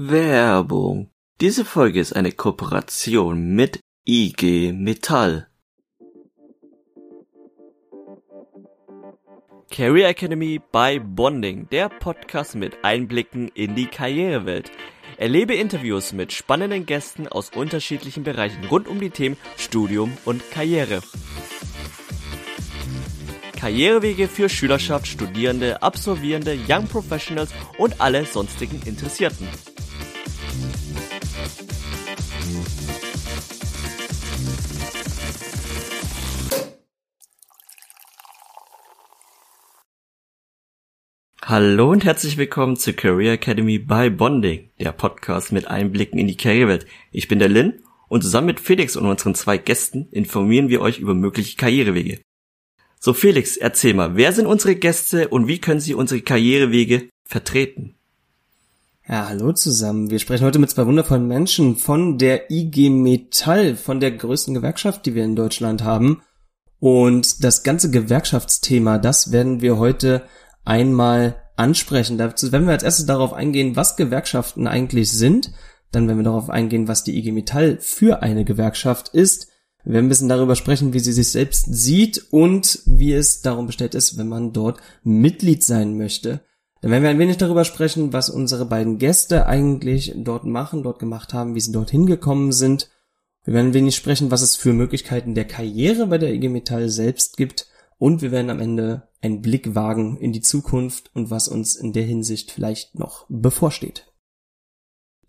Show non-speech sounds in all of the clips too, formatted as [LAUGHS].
Werbung. Diese Folge ist eine Kooperation mit IG Metall. Career Academy by Bonding, der Podcast mit Einblicken in die Karrierewelt. Erlebe Interviews mit spannenden Gästen aus unterschiedlichen Bereichen rund um die Themen Studium und Karriere. Karrierewege für Schülerschaft, Studierende, Absolvierende, Young Professionals und alle sonstigen Interessierten. Hallo und herzlich willkommen zur Career Academy by Bonding, der Podcast mit Einblicken in die Karrierewelt. Ich bin der Lin und zusammen mit Felix und unseren zwei Gästen informieren wir euch über mögliche Karrierewege. So Felix, erzähl mal, wer sind unsere Gäste und wie können sie unsere Karrierewege vertreten? Ja, hallo zusammen. Wir sprechen heute mit zwei wundervollen Menschen von der IG Metall, von der größten Gewerkschaft, die wir in Deutschland haben. Und das ganze Gewerkschaftsthema, das werden wir heute einmal ansprechen. Dazu werden wir als erstes darauf eingehen, was Gewerkschaften eigentlich sind. Dann werden wir darauf eingehen, was die IG Metall für eine Gewerkschaft ist. Wir werden ein bisschen darüber sprechen, wie sie sich selbst sieht und wie es darum bestellt ist, wenn man dort Mitglied sein möchte. Dann werden wir ein wenig darüber sprechen, was unsere beiden Gäste eigentlich dort machen, dort gemacht haben, wie sie dort hingekommen sind. Wir werden ein wenig sprechen, was es für Möglichkeiten der Karriere bei der IG Metall selbst gibt und wir werden am Ende einen Blick wagen in die Zukunft und was uns in der Hinsicht vielleicht noch bevorsteht.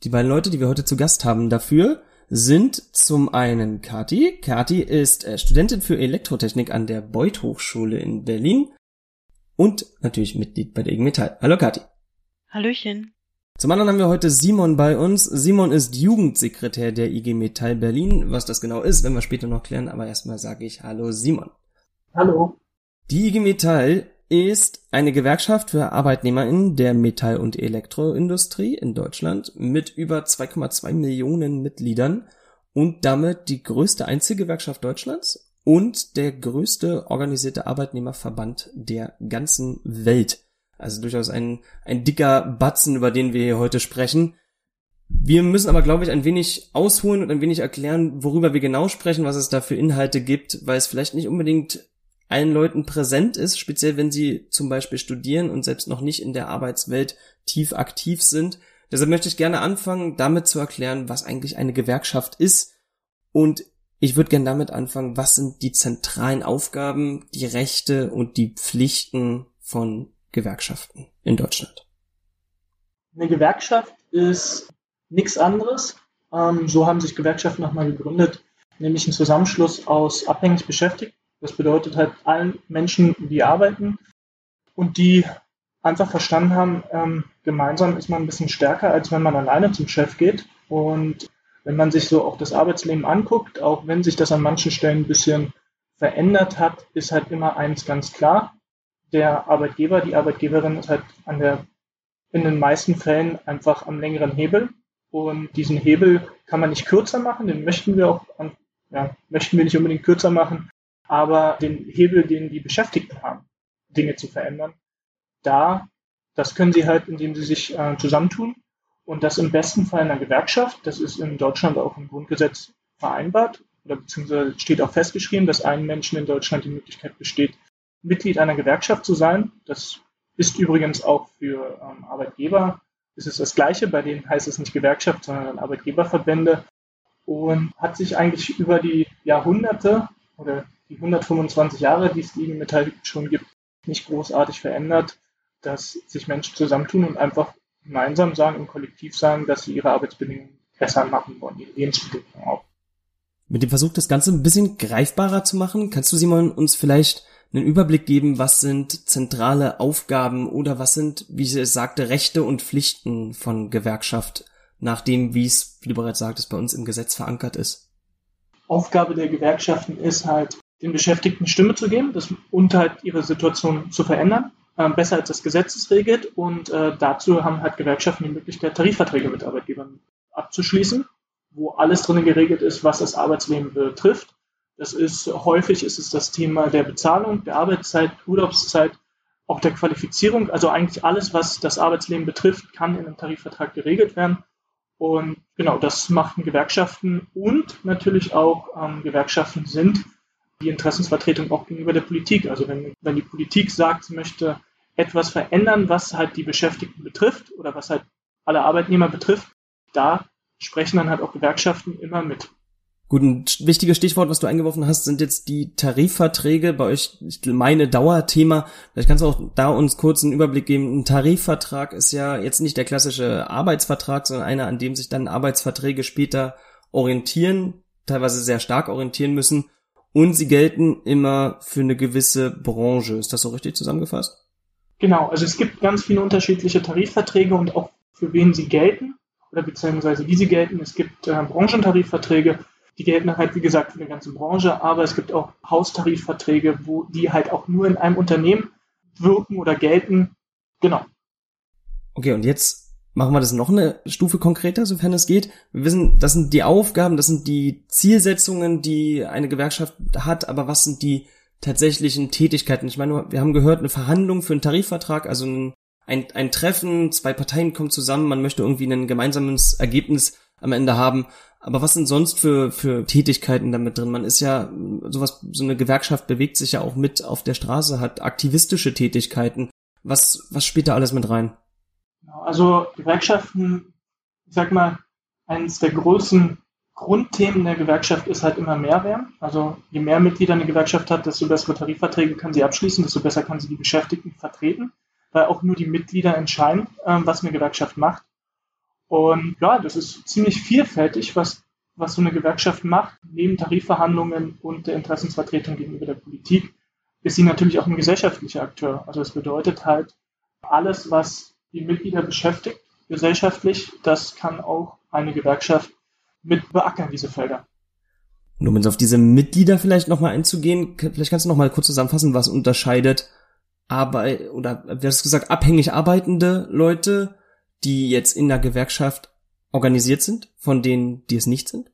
Die beiden Leute, die wir heute zu Gast haben dafür, sind zum einen Kati. Kati ist äh, Studentin für Elektrotechnik an der Beuth Hochschule in Berlin und natürlich Mitglied bei der IG Metall. Hallo Kati. Hallöchen. Zum anderen haben wir heute Simon bei uns. Simon ist Jugendsekretär der IG Metall Berlin. Was das genau ist, werden wir später noch klären, aber erstmal sage ich Hallo Simon. Hallo. Die IG Metall ist eine Gewerkschaft für ArbeitnehmerInnen der Metall- und Elektroindustrie in Deutschland mit über 2,2 Millionen Mitgliedern und damit die größte Einzelgewerkschaft Deutschlands und der größte organisierte Arbeitnehmerverband der ganzen Welt. Also durchaus ein, ein dicker Batzen, über den wir hier heute sprechen. Wir müssen aber, glaube ich, ein wenig ausholen und ein wenig erklären, worüber wir genau sprechen, was es da für Inhalte gibt, weil es vielleicht nicht unbedingt allen Leuten präsent ist, speziell wenn sie zum Beispiel studieren und selbst noch nicht in der Arbeitswelt tief aktiv sind. Deshalb möchte ich gerne anfangen, damit zu erklären, was eigentlich eine Gewerkschaft ist. Und ich würde gerne damit anfangen, was sind die zentralen Aufgaben, die Rechte und die Pflichten von Gewerkschaften in Deutschland. Eine Gewerkschaft ist nichts anderes. Ähm, so haben sich Gewerkschaften nochmal gegründet, nämlich ein Zusammenschluss aus abhängig Beschäftigten das bedeutet halt allen Menschen, die arbeiten und die einfach verstanden haben, ähm, gemeinsam ist man ein bisschen stärker, als wenn man alleine zum Chef geht. Und wenn man sich so auch das Arbeitsleben anguckt, auch wenn sich das an manchen Stellen ein bisschen verändert hat, ist halt immer eins ganz klar. Der Arbeitgeber, die Arbeitgeberin ist halt an der, in den meisten Fällen einfach am längeren Hebel. Und diesen Hebel kann man nicht kürzer machen, den möchten wir auch, ja, möchten wir nicht unbedingt kürzer machen, aber den Hebel, den die Beschäftigten haben, Dinge zu verändern, da, das können sie halt, indem sie sich äh, zusammentun und das im besten Fall in einer Gewerkschaft, das ist in Deutschland auch im Grundgesetz vereinbart. Oder beziehungsweise steht auch festgeschrieben, dass allen Menschen in Deutschland die Möglichkeit besteht, Mitglied einer Gewerkschaft zu sein. Das ist übrigens auch für ähm, Arbeitgeber, ist es das Gleiche, bei denen heißt es nicht Gewerkschaft, sondern Arbeitgeberverbände. Und hat sich eigentlich über die Jahrhunderte oder die 125 Jahre, die es die Metall schon gibt, nicht großartig verändert, dass sich Menschen zusammentun und einfach gemeinsam sagen, im Kollektiv sagen, dass sie ihre Arbeitsbedingungen besser machen wollen, ihre Lebensbedingungen auch. Mit dem Versuch, das Ganze ein bisschen greifbarer zu machen, kannst du, Simon, uns vielleicht einen Überblick geben, was sind zentrale Aufgaben oder was sind, wie sie es sagte, Rechte und Pflichten von Gewerkschaft, nach dem, wie es, wie du bereits sagtest, bei uns im Gesetz verankert ist? Aufgabe der Gewerkschaften ist halt, den Beschäftigten Stimme zu geben das, und halt ihre Situation zu verändern, besser als das Gesetz es regelt. Und äh, dazu haben halt Gewerkschaften die Möglichkeit, Tarifverträge mit Arbeitgebern abzuschließen, wo alles drin geregelt ist, was das Arbeitsleben betrifft. Das ist häufig ist es das Thema der Bezahlung, der Arbeitszeit, Urlaubszeit, auch der Qualifizierung. Also eigentlich alles, was das Arbeitsleben betrifft, kann in einem Tarifvertrag geregelt werden. Und genau, das machen Gewerkschaften und natürlich auch ähm, Gewerkschaften sind die Interessensvertretung auch gegenüber der Politik. Also wenn, wenn die Politik sagt, sie möchte etwas verändern, was halt die Beschäftigten betrifft oder was halt alle Arbeitnehmer betrifft, da sprechen dann halt auch Gewerkschaften immer mit. Gut, ein wichtiges Stichwort, was du eingeworfen hast, sind jetzt die Tarifverträge. Bei euch, ich meine, Dauerthema. Vielleicht kannst du auch da uns kurz einen Überblick geben. Ein Tarifvertrag ist ja jetzt nicht der klassische Arbeitsvertrag, sondern einer, an dem sich dann Arbeitsverträge später orientieren, teilweise sehr stark orientieren müssen. Und sie gelten immer für eine gewisse Branche. Ist das so richtig zusammengefasst? Genau, also es gibt ganz viele unterschiedliche Tarifverträge und auch für wen sie gelten oder beziehungsweise wie sie gelten. Es gibt äh, Branchentarifverträge, die gelten halt, wie gesagt, für die ganze Branche, aber es gibt auch Haustarifverträge, wo die halt auch nur in einem Unternehmen wirken oder gelten. Genau. Okay, und jetzt machen wir das noch eine Stufe konkreter, sofern es geht. Wir wissen, das sind die Aufgaben, das sind die Zielsetzungen, die eine Gewerkschaft hat, aber was sind die tatsächlichen Tätigkeiten? Ich meine, wir haben gehört, eine Verhandlung für einen Tarifvertrag, also ein, ein, ein Treffen, zwei Parteien kommen zusammen, man möchte irgendwie ein gemeinsames Ergebnis am Ende haben. Aber was sind sonst für, für Tätigkeiten damit drin? Man ist ja, sowas, so eine Gewerkschaft bewegt sich ja auch mit auf der Straße, hat aktivistische Tätigkeiten. Was, was spielt da alles mit rein? Also Gewerkschaften, ich sag mal, eines der größten Grundthemen der Gewerkschaft ist halt immer Mehrwert. Also je mehr Mitglieder eine Gewerkschaft hat, desto bessere Tarifverträge kann sie abschließen, desto besser kann sie die Beschäftigten vertreten, weil auch nur die Mitglieder entscheiden, ähm, was eine Gewerkschaft macht. Und ja, das ist ziemlich vielfältig, was, was so eine Gewerkschaft macht. Neben Tarifverhandlungen und der Interessensvertretung gegenüber der Politik ist sie natürlich auch ein gesellschaftlicher Akteur. Also das bedeutet halt, alles, was die Mitglieder beschäftigt, gesellschaftlich, das kann auch eine Gewerkschaft mit beackern, diese Felder. Und um jetzt auf diese Mitglieder vielleicht nochmal einzugehen, vielleicht kannst du nochmal kurz zusammenfassen, was unterscheidet Arbeit oder wie hast du gesagt, abhängig arbeitende Leute die jetzt in der Gewerkschaft organisiert sind, von denen, die es nicht sind?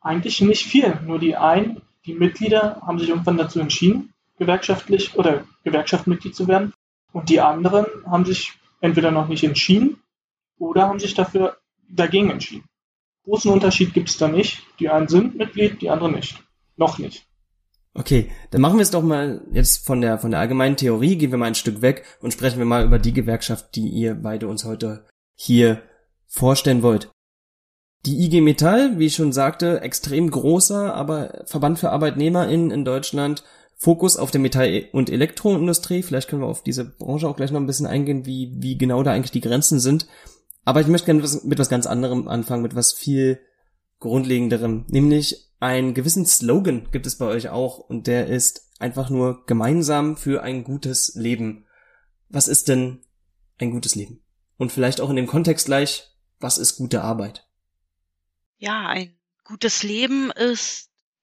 Eigentlich nicht viel. Nur die einen, die Mitglieder haben sich irgendwann dazu entschieden, gewerkschaftlich oder Gewerkschaftmitglied zu werden. Und die anderen haben sich entweder noch nicht entschieden oder haben sich dafür dagegen entschieden. Großen Unterschied gibt es da nicht. Die einen sind Mitglied, die anderen nicht. Noch nicht. Okay, dann machen wir es doch mal jetzt von der, von der allgemeinen Theorie, gehen wir mal ein Stück weg und sprechen wir mal über die Gewerkschaft, die ihr beide uns heute hier vorstellen wollt. Die IG Metall, wie ich schon sagte, extrem großer, aber Verband für ArbeitnehmerInnen in Deutschland, Fokus auf der Metall- und Elektroindustrie. Vielleicht können wir auf diese Branche auch gleich noch ein bisschen eingehen, wie, wie genau da eigentlich die Grenzen sind. Aber ich möchte gerne mit was, ganz anderem anfangen, mit was viel grundlegenderem, nämlich einen gewissen Slogan gibt es bei euch auch und der ist einfach nur gemeinsam für ein gutes Leben. Was ist denn ein gutes Leben? Und vielleicht auch in dem Kontext gleich, was ist gute Arbeit? Ja, ein gutes Leben ist,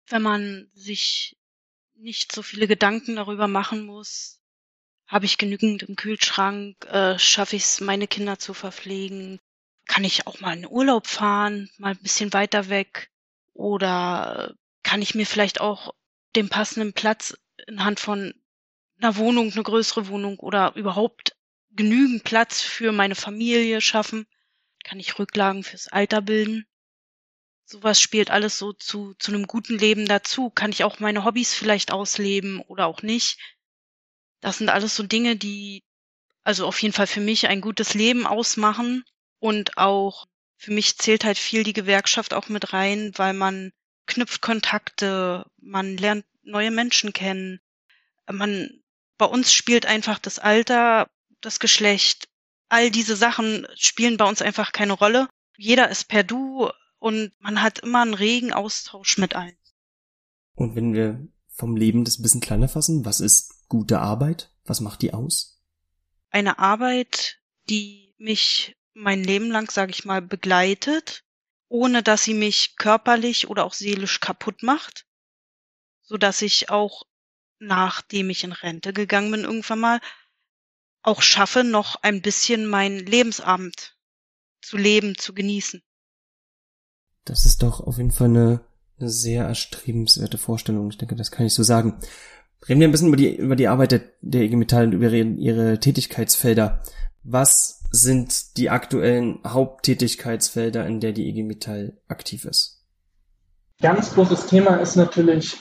wenn man sich nicht so viele Gedanken darüber machen muss, habe ich genügend im Kühlschrank, äh, schaffe ich es, meine Kinder zu verpflegen, kann ich auch mal in Urlaub fahren, mal ein bisschen weiter weg, oder kann ich mir vielleicht auch den passenden Platz anhand von einer Wohnung, eine größere Wohnung oder überhaupt genügend Platz für meine Familie schaffen? Kann ich Rücklagen fürs Alter bilden? Sowas spielt alles so zu, zu einem guten Leben dazu. Kann ich auch meine Hobbys vielleicht ausleben oder auch nicht? Das sind alles so Dinge, die also auf jeden Fall für mich ein gutes Leben ausmachen und auch für mich zählt halt viel die Gewerkschaft auch mit rein, weil man knüpft Kontakte, man lernt neue Menschen kennen. Man, bei uns spielt einfach das Alter, das Geschlecht, all diese Sachen spielen bei uns einfach keine Rolle. Jeder ist per Du und man hat immer einen regen Austausch mit allen. Und wenn wir vom Leben das bisschen kleiner fassen, was ist gute Arbeit? Was macht die aus? Eine Arbeit, die mich mein Leben lang, sage ich mal, begleitet, ohne dass sie mich körperlich oder auch seelisch kaputt macht, so dass ich auch nachdem ich in Rente gegangen bin irgendwann mal auch schaffe, noch ein bisschen mein Lebensabend zu leben, zu genießen. Das ist doch auf jeden Fall eine, eine sehr erstrebenswerte Vorstellung. Ich denke, das kann ich so sagen. Reden wir ein bisschen über die, über die Arbeit der, der IG Metall und über ihre, Tätigkeitsfelder. Was sind die aktuellen Haupttätigkeitsfelder, in der die IG Metall aktiv ist? Ganz großes Thema ist natürlich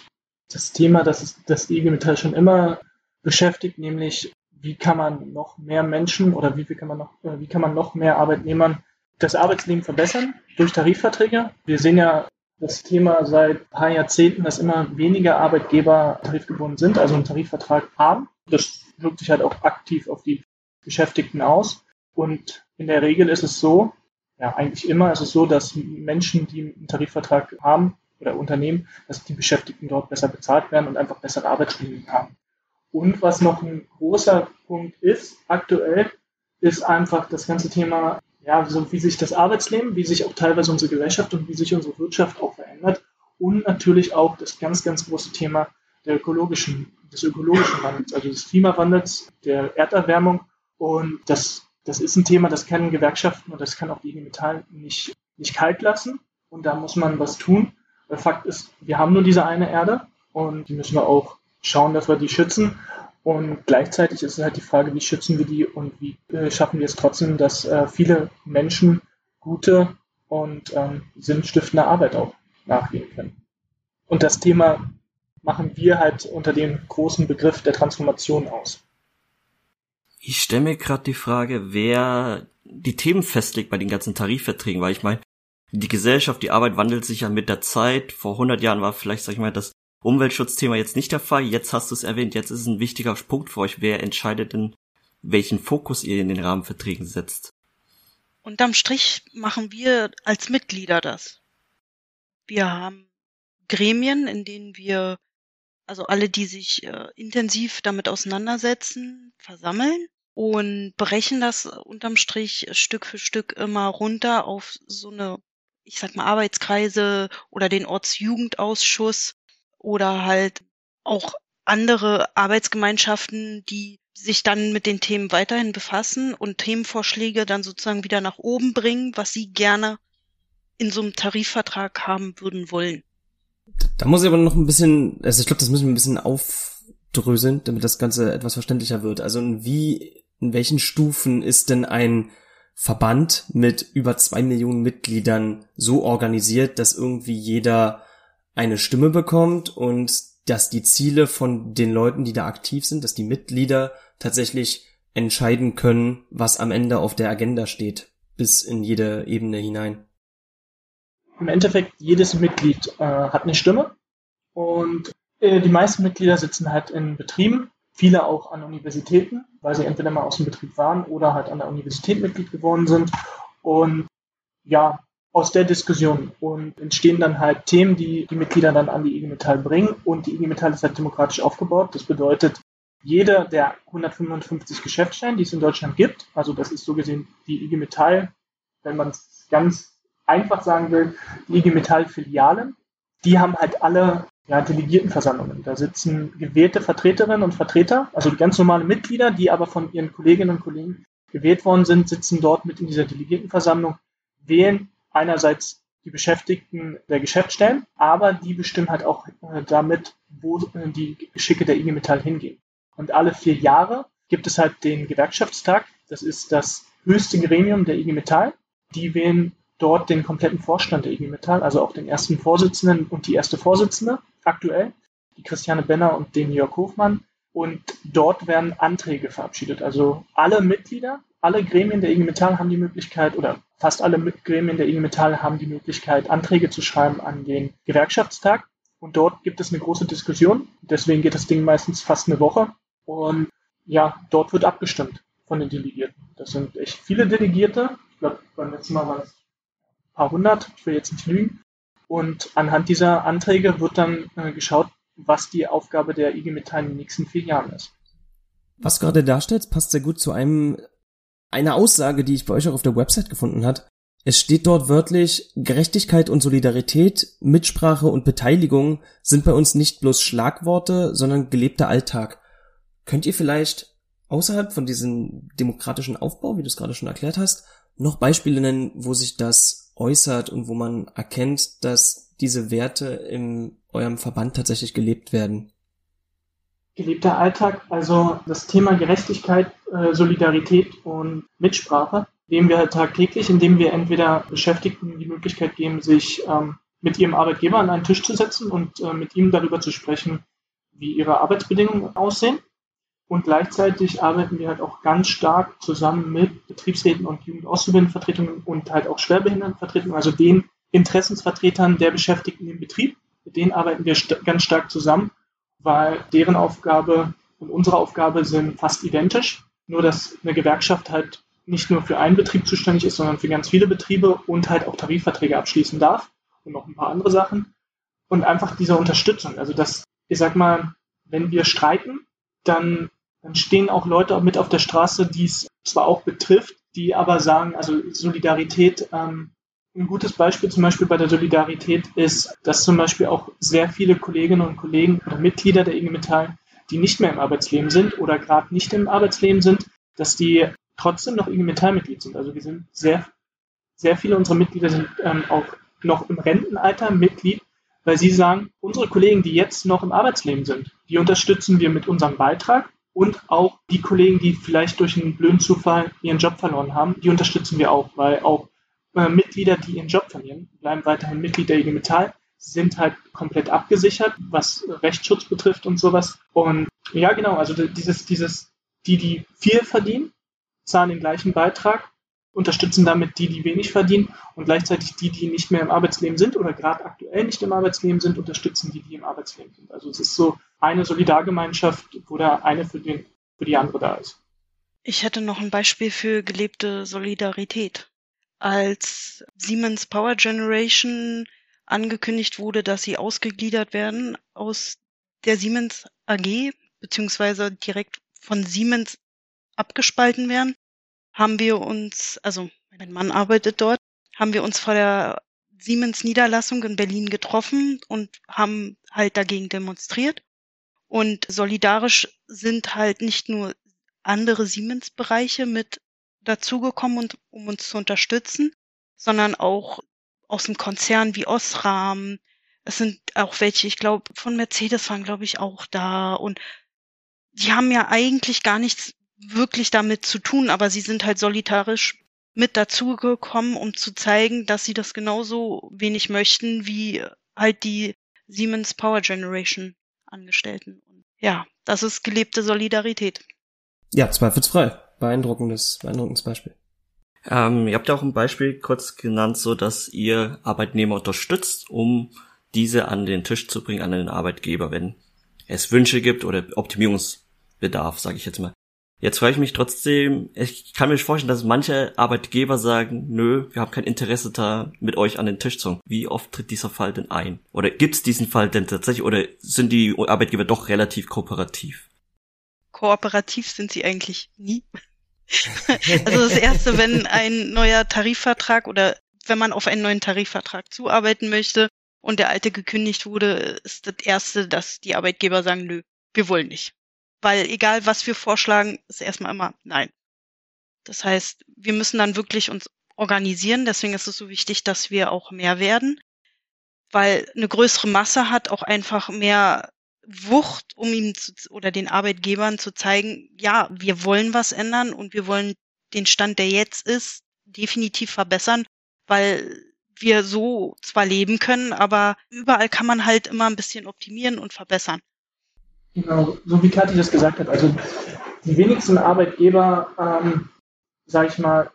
das Thema, das das IG Metall schon immer beschäftigt, nämlich wie kann man noch mehr Menschen oder wie, wie, kann man noch, äh, wie kann man noch mehr Arbeitnehmern das Arbeitsleben verbessern durch Tarifverträge. Wir sehen ja das Thema seit ein paar Jahrzehnten, dass immer weniger Arbeitgeber tarifgebunden sind, also einen Tarifvertrag haben. Das wirkt sich halt auch aktiv auf die Beschäftigten aus. Und in der Regel ist es so, ja, eigentlich immer ist es so, dass Menschen, die einen Tarifvertrag haben oder Unternehmen, dass die Beschäftigten dort besser bezahlt werden und einfach bessere Arbeitsbedingungen haben. Und was noch ein großer Punkt ist, aktuell, ist einfach das ganze Thema, ja, so wie sich das Arbeitsleben, wie sich auch teilweise unsere Gesellschaft und wie sich unsere Wirtschaft auch verändert. Und natürlich auch das ganz, ganz große Thema der ökologischen, des ökologischen Wandels, also des Klimawandels, der Erderwärmung und das, das ist ein Thema, das können Gewerkschaften und das kann auch die Metall nicht, nicht kalt lassen. Und da muss man was tun. Der Fakt ist, wir haben nur diese eine Erde und die müssen wir auch schauen, dass wir die schützen. Und gleichzeitig ist es halt die Frage, wie schützen wir die und wie äh, schaffen wir es trotzdem, dass äh, viele Menschen gute und ähm, sinnstiftende Arbeit auch nachgehen können. Und das Thema machen wir halt unter dem großen Begriff der Transformation aus. Ich stelle mir gerade die Frage, wer die Themen festlegt bei den ganzen Tarifverträgen, weil ich meine, die Gesellschaft, die Arbeit wandelt sich ja mit der Zeit. Vor 100 Jahren war vielleicht, sag ich mal, das Umweltschutzthema jetzt nicht der Fall. Jetzt hast du es erwähnt, jetzt ist es ein wichtiger Punkt für euch. Wer entscheidet denn, welchen Fokus ihr in den Rahmenverträgen setzt? Unterm Strich machen wir als Mitglieder das. Wir haben Gremien, in denen wir also alle, die sich äh, intensiv damit auseinandersetzen, versammeln und brechen das unterm Strich Stück für Stück immer runter auf so eine, ich sag mal, Arbeitskreise oder den Ortsjugendausschuss oder halt auch andere Arbeitsgemeinschaften, die sich dann mit den Themen weiterhin befassen und Themenvorschläge dann sozusagen wieder nach oben bringen, was sie gerne in so einem Tarifvertrag haben würden wollen. Da muss ich aber noch ein bisschen, also ich glaube, das müssen wir ein bisschen aufdröseln, damit das Ganze etwas verständlicher wird. Also wie, in welchen Stufen ist denn ein Verband mit über zwei Millionen Mitgliedern so organisiert, dass irgendwie jeder eine Stimme bekommt und dass die Ziele von den Leuten, die da aktiv sind, dass die Mitglieder tatsächlich entscheiden können, was am Ende auf der Agenda steht, bis in jede Ebene hinein. Im Endeffekt jedes Mitglied äh, hat eine Stimme und äh, die meisten Mitglieder sitzen halt in Betrieben, viele auch an Universitäten, weil sie entweder mal aus dem Betrieb waren oder halt an der Universität Mitglied geworden sind. Und ja, aus der Diskussion und entstehen dann halt Themen, die die Mitglieder dann an die IG Metall bringen und die IG Metall ist halt demokratisch aufgebaut. Das bedeutet, jeder der 155 Geschäftsstellen, die es in Deutschland gibt, also das ist so gesehen die IG Metall, wenn man es ganz einfach sagen will, die IG Metall-Filialen, die haben halt alle ja, Delegiertenversammlungen. Da sitzen gewählte Vertreterinnen und Vertreter, also ganz normale Mitglieder, die aber von ihren Kolleginnen und Kollegen gewählt worden sind, sitzen dort mit in dieser Delegiertenversammlung, wählen einerseits die Beschäftigten der Geschäftsstellen, aber die bestimmen halt auch äh, damit, wo äh, die Geschicke der IG Metall hingehen. Und alle vier Jahre gibt es halt den Gewerkschaftstag. Das ist das höchste Gremium der IG Metall. Die wählen dort den kompletten Vorstand der IG Metall, also auch den ersten Vorsitzenden und die erste Vorsitzende aktuell, die Christiane Benner und den Jörg Hofmann. Und dort werden Anträge verabschiedet. Also alle Mitglieder, alle Gremien der IG Metall haben die Möglichkeit, oder fast alle Gremien der IG Metall haben die Möglichkeit, Anträge zu schreiben an den Gewerkschaftstag. Und dort gibt es eine große Diskussion. Deswegen geht das Ding meistens fast eine Woche. Und ja, dort wird abgestimmt von den Delegierten. Das sind echt viele Delegierte. Ich glaube, beim letzten Mal waren es paar hundert, ich will jetzt nicht lügen. Und anhand dieser Anträge wird dann äh, geschaut, was die Aufgabe der IG Metall in den nächsten vier Jahren ist. Was gerade darstellt, passt sehr gut zu einem einer Aussage, die ich bei euch auch auf der Website gefunden hat. Es steht dort wörtlich, Gerechtigkeit und Solidarität, Mitsprache und Beteiligung sind bei uns nicht bloß Schlagworte, sondern gelebter Alltag. Könnt ihr vielleicht außerhalb von diesem demokratischen Aufbau, wie du es gerade schon erklärt hast, noch Beispiele nennen, wo sich das äußert und wo man erkennt, dass diese Werte in eurem Verband tatsächlich gelebt werden? Gelebter Alltag, also das Thema Gerechtigkeit, äh, Solidarität und Mitsprache, leben wir halt tagtäglich, indem wir entweder Beschäftigten die Möglichkeit geben, sich ähm, mit ihrem Arbeitgeber an einen Tisch zu setzen und äh, mit ihm darüber zu sprechen, wie ihre Arbeitsbedingungen aussehen. Und gleichzeitig arbeiten wir halt auch ganz stark zusammen mit Betriebsräten und Jugendauszubildendenvertretungen und halt auch Schwerbehindertenvertretungen, also den Interessensvertretern der Beschäftigten im Betrieb. Mit denen arbeiten wir st ganz stark zusammen weil deren Aufgabe und unsere Aufgabe sind fast identisch. Nur, dass eine Gewerkschaft halt nicht nur für einen Betrieb zuständig ist, sondern für ganz viele Betriebe und halt auch Tarifverträge abschließen darf und noch ein paar andere Sachen. Und einfach diese Unterstützung. Also, dass, ich sag mal, wenn wir streiten, dann, dann stehen auch Leute mit auf der Straße, die es zwar auch betrifft, die aber sagen, also Solidarität ähm, ein gutes Beispiel zum Beispiel bei der Solidarität ist, dass zum Beispiel auch sehr viele Kolleginnen und Kollegen oder Mitglieder der IG Metall, die nicht mehr im Arbeitsleben sind oder gerade nicht im Arbeitsleben sind, dass die trotzdem noch IG Metall-Mitglied sind. Also wir sind sehr, sehr viele unserer Mitglieder sind ähm, auch noch im Rentenalter Mitglied, weil sie sagen, unsere Kollegen, die jetzt noch im Arbeitsleben sind, die unterstützen wir mit unserem Beitrag und auch die Kollegen, die vielleicht durch einen blöden Zufall ihren Job verloren haben, die unterstützen wir auch, weil auch äh, Mitglieder, die ihren Job verlieren, bleiben weiterhin Mitglied der IG Metall, sind halt komplett abgesichert, was Rechtsschutz betrifft und sowas. Und ja, genau, also dieses, dieses, die, die viel verdienen, zahlen den gleichen Beitrag, unterstützen damit die, die wenig verdienen und gleichzeitig die, die nicht mehr im Arbeitsleben sind oder gerade aktuell nicht im Arbeitsleben sind, unterstützen die, die im Arbeitsleben sind. Also es ist so eine Solidargemeinschaft, wo der eine für, den, für die andere da ist. Ich hätte noch ein Beispiel für gelebte Solidarität als Siemens Power Generation angekündigt wurde, dass sie ausgegliedert werden aus der Siemens AG, beziehungsweise direkt von Siemens abgespalten werden, haben wir uns, also mein Mann arbeitet dort, haben wir uns vor der Siemens Niederlassung in Berlin getroffen und haben halt dagegen demonstriert. Und solidarisch sind halt nicht nur andere Siemens-Bereiche mit dazugekommen, und, um uns zu unterstützen, sondern auch aus dem Konzern wie Osram. Es sind auch welche, ich glaube, von Mercedes waren, glaube ich, auch da. Und die haben ja eigentlich gar nichts wirklich damit zu tun, aber sie sind halt solidarisch mit dazugekommen, um zu zeigen, dass sie das genauso wenig möchten wie halt die Siemens Power Generation Angestellten. Ja, das ist gelebte Solidarität. Ja, zweifelsfrei beeindruckendes, beeindruckendes Beispiel. Ähm, ihr habt ja auch ein Beispiel kurz genannt, so dass ihr Arbeitnehmer unterstützt, um diese an den Tisch zu bringen, an den Arbeitgeber, wenn es Wünsche gibt oder Optimierungsbedarf, sage ich jetzt mal. Jetzt frage ich mich trotzdem, ich kann mir vorstellen, dass manche Arbeitgeber sagen, nö, wir haben kein Interesse da, mit euch an den Tisch zu kommen. Wie oft tritt dieser Fall denn ein? Oder gibt es diesen Fall denn tatsächlich oder sind die Arbeitgeber doch relativ kooperativ? Kooperativ sind sie eigentlich nie. [LAUGHS] also das erste, wenn ein neuer Tarifvertrag oder wenn man auf einen neuen Tarifvertrag zuarbeiten möchte und der alte gekündigt wurde, ist das erste, dass die Arbeitgeber sagen, nö, wir wollen nicht. Weil egal was wir vorschlagen, ist erstmal immer nein. Das heißt, wir müssen dann wirklich uns organisieren. Deswegen ist es so wichtig, dass wir auch mehr werden, weil eine größere Masse hat auch einfach mehr Wucht, um ihm zu, oder den Arbeitgebern zu zeigen, ja, wir wollen was ändern und wir wollen den Stand, der jetzt ist, definitiv verbessern, weil wir so zwar leben können, aber überall kann man halt immer ein bisschen optimieren und verbessern. Genau, so wie Kathi das gesagt hat. Also die wenigsten Arbeitgeber, ähm, sage ich mal,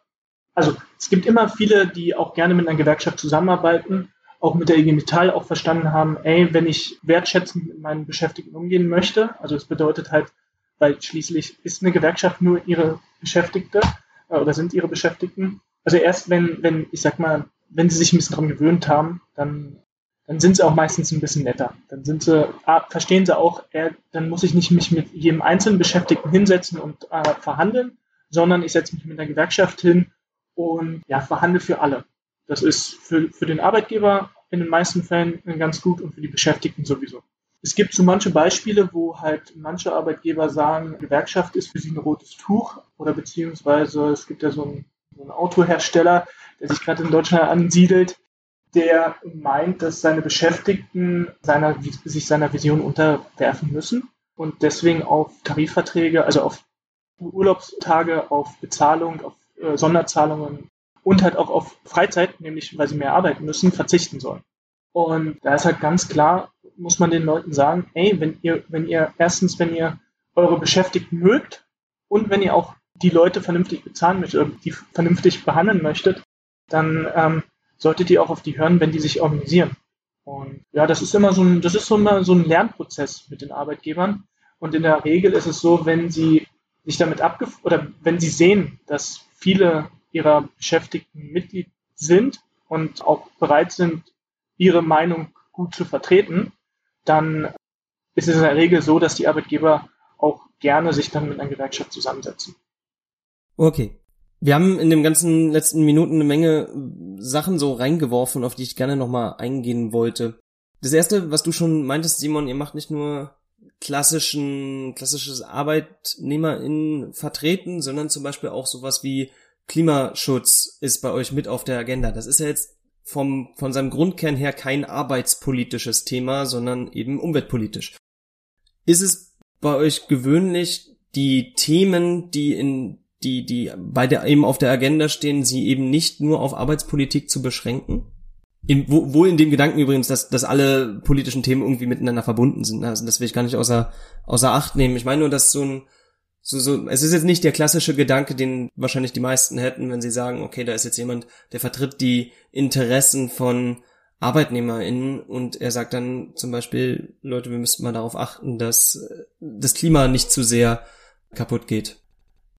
also es gibt immer viele, die auch gerne mit einer Gewerkschaft zusammenarbeiten, auch mit der IG Metall auch verstanden haben, ey, wenn ich wertschätzend mit meinen Beschäftigten umgehen möchte, also es bedeutet halt, weil schließlich ist eine Gewerkschaft nur ihre Beschäftigte äh, oder sind ihre Beschäftigten. Also erst wenn, wenn, ich sag mal, wenn sie sich ein bisschen daran gewöhnt haben, dann, dann sind sie auch meistens ein bisschen netter. Dann sind sie, ah, verstehen sie auch, äh, dann muss ich nicht mich mit jedem einzelnen Beschäftigten hinsetzen und äh, verhandeln, sondern ich setze mich mit der Gewerkschaft hin und ja, verhandle für alle. Das ist für, für den Arbeitgeber in den meisten Fällen ganz gut und für die Beschäftigten sowieso. Es gibt so manche Beispiele, wo halt manche Arbeitgeber sagen, Gewerkschaft ist für sie ein rotes Tuch oder beziehungsweise es gibt ja so einen, so einen Autohersteller, der sich gerade in Deutschland ansiedelt, der meint, dass seine Beschäftigten seiner, sich seiner Vision unterwerfen müssen. und deswegen auf Tarifverträge, also auf Urlaubstage, auf Bezahlung, auf äh, Sonderzahlungen und halt auch auf Freizeit, nämlich weil sie mehr arbeiten müssen, verzichten sollen. Und da ist halt ganz klar, muss man den Leuten sagen, ey, wenn ihr, wenn ihr erstens, wenn ihr eure Beschäftigten mögt und wenn ihr auch die Leute vernünftig bezahlen möchtet oder die vernünftig behandeln möchtet, dann ähm, solltet ihr auch auf die hören, wenn die sich organisieren. Und ja, das ist immer so ein, das ist so immer so ein Lernprozess mit den Arbeitgebern. Und in der Regel ist es so, wenn sie sich damit abgef oder wenn sie sehen, dass viele ihrer Beschäftigten Mitglied sind und auch bereit sind, ihre Meinung gut zu vertreten, dann ist es in der Regel so, dass die Arbeitgeber auch gerne sich dann mit einer Gewerkschaft zusammensetzen. Okay. Wir haben in den ganzen letzten Minuten eine Menge Sachen so reingeworfen, auf die ich gerne nochmal eingehen wollte. Das erste, was du schon meintest, Simon, ihr macht nicht nur klassischen, klassisches ArbeitnehmerInnen vertreten, sondern zum Beispiel auch sowas wie Klimaschutz ist bei euch mit auf der Agenda. Das ist ja jetzt vom, von seinem Grundkern her kein arbeitspolitisches Thema, sondern eben umweltpolitisch. Ist es bei euch gewöhnlich, die Themen, die in die, die bei der eben auf der Agenda stehen, sie eben nicht nur auf Arbeitspolitik zu beschränken? In, wo, wohl in dem Gedanken übrigens, dass, dass alle politischen Themen irgendwie miteinander verbunden sind. Also das will ich gar nicht außer, außer Acht nehmen. Ich meine nur, dass so ein, so, so, es ist jetzt nicht der klassische Gedanke, den wahrscheinlich die meisten hätten, wenn sie sagen, okay, da ist jetzt jemand, der vertritt die Interessen von ArbeitnehmerInnen und er sagt dann zum Beispiel, Leute, wir müssten mal darauf achten, dass das Klima nicht zu sehr kaputt geht.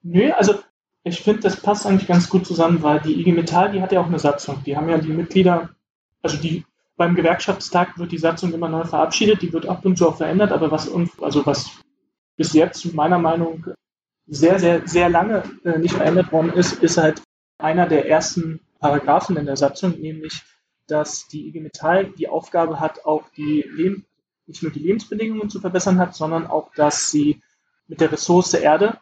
Nö, also ich finde, das passt eigentlich ganz gut zusammen, weil die IG Metall, die hat ja auch eine Satzung. Die haben ja die Mitglieder, also die beim Gewerkschaftstag wird die Satzung immer neu verabschiedet, die wird ab und zu auch verändert, aber was also was bis jetzt meiner Meinung sehr, sehr, sehr lange äh, nicht verändert worden ist, ist halt einer der ersten Paragraphen in der Satzung, nämlich dass die IG Metall die Aufgabe hat, auch die Leben, nicht nur die Lebensbedingungen zu verbessern hat, sondern auch, dass sie mit der Ressource Erde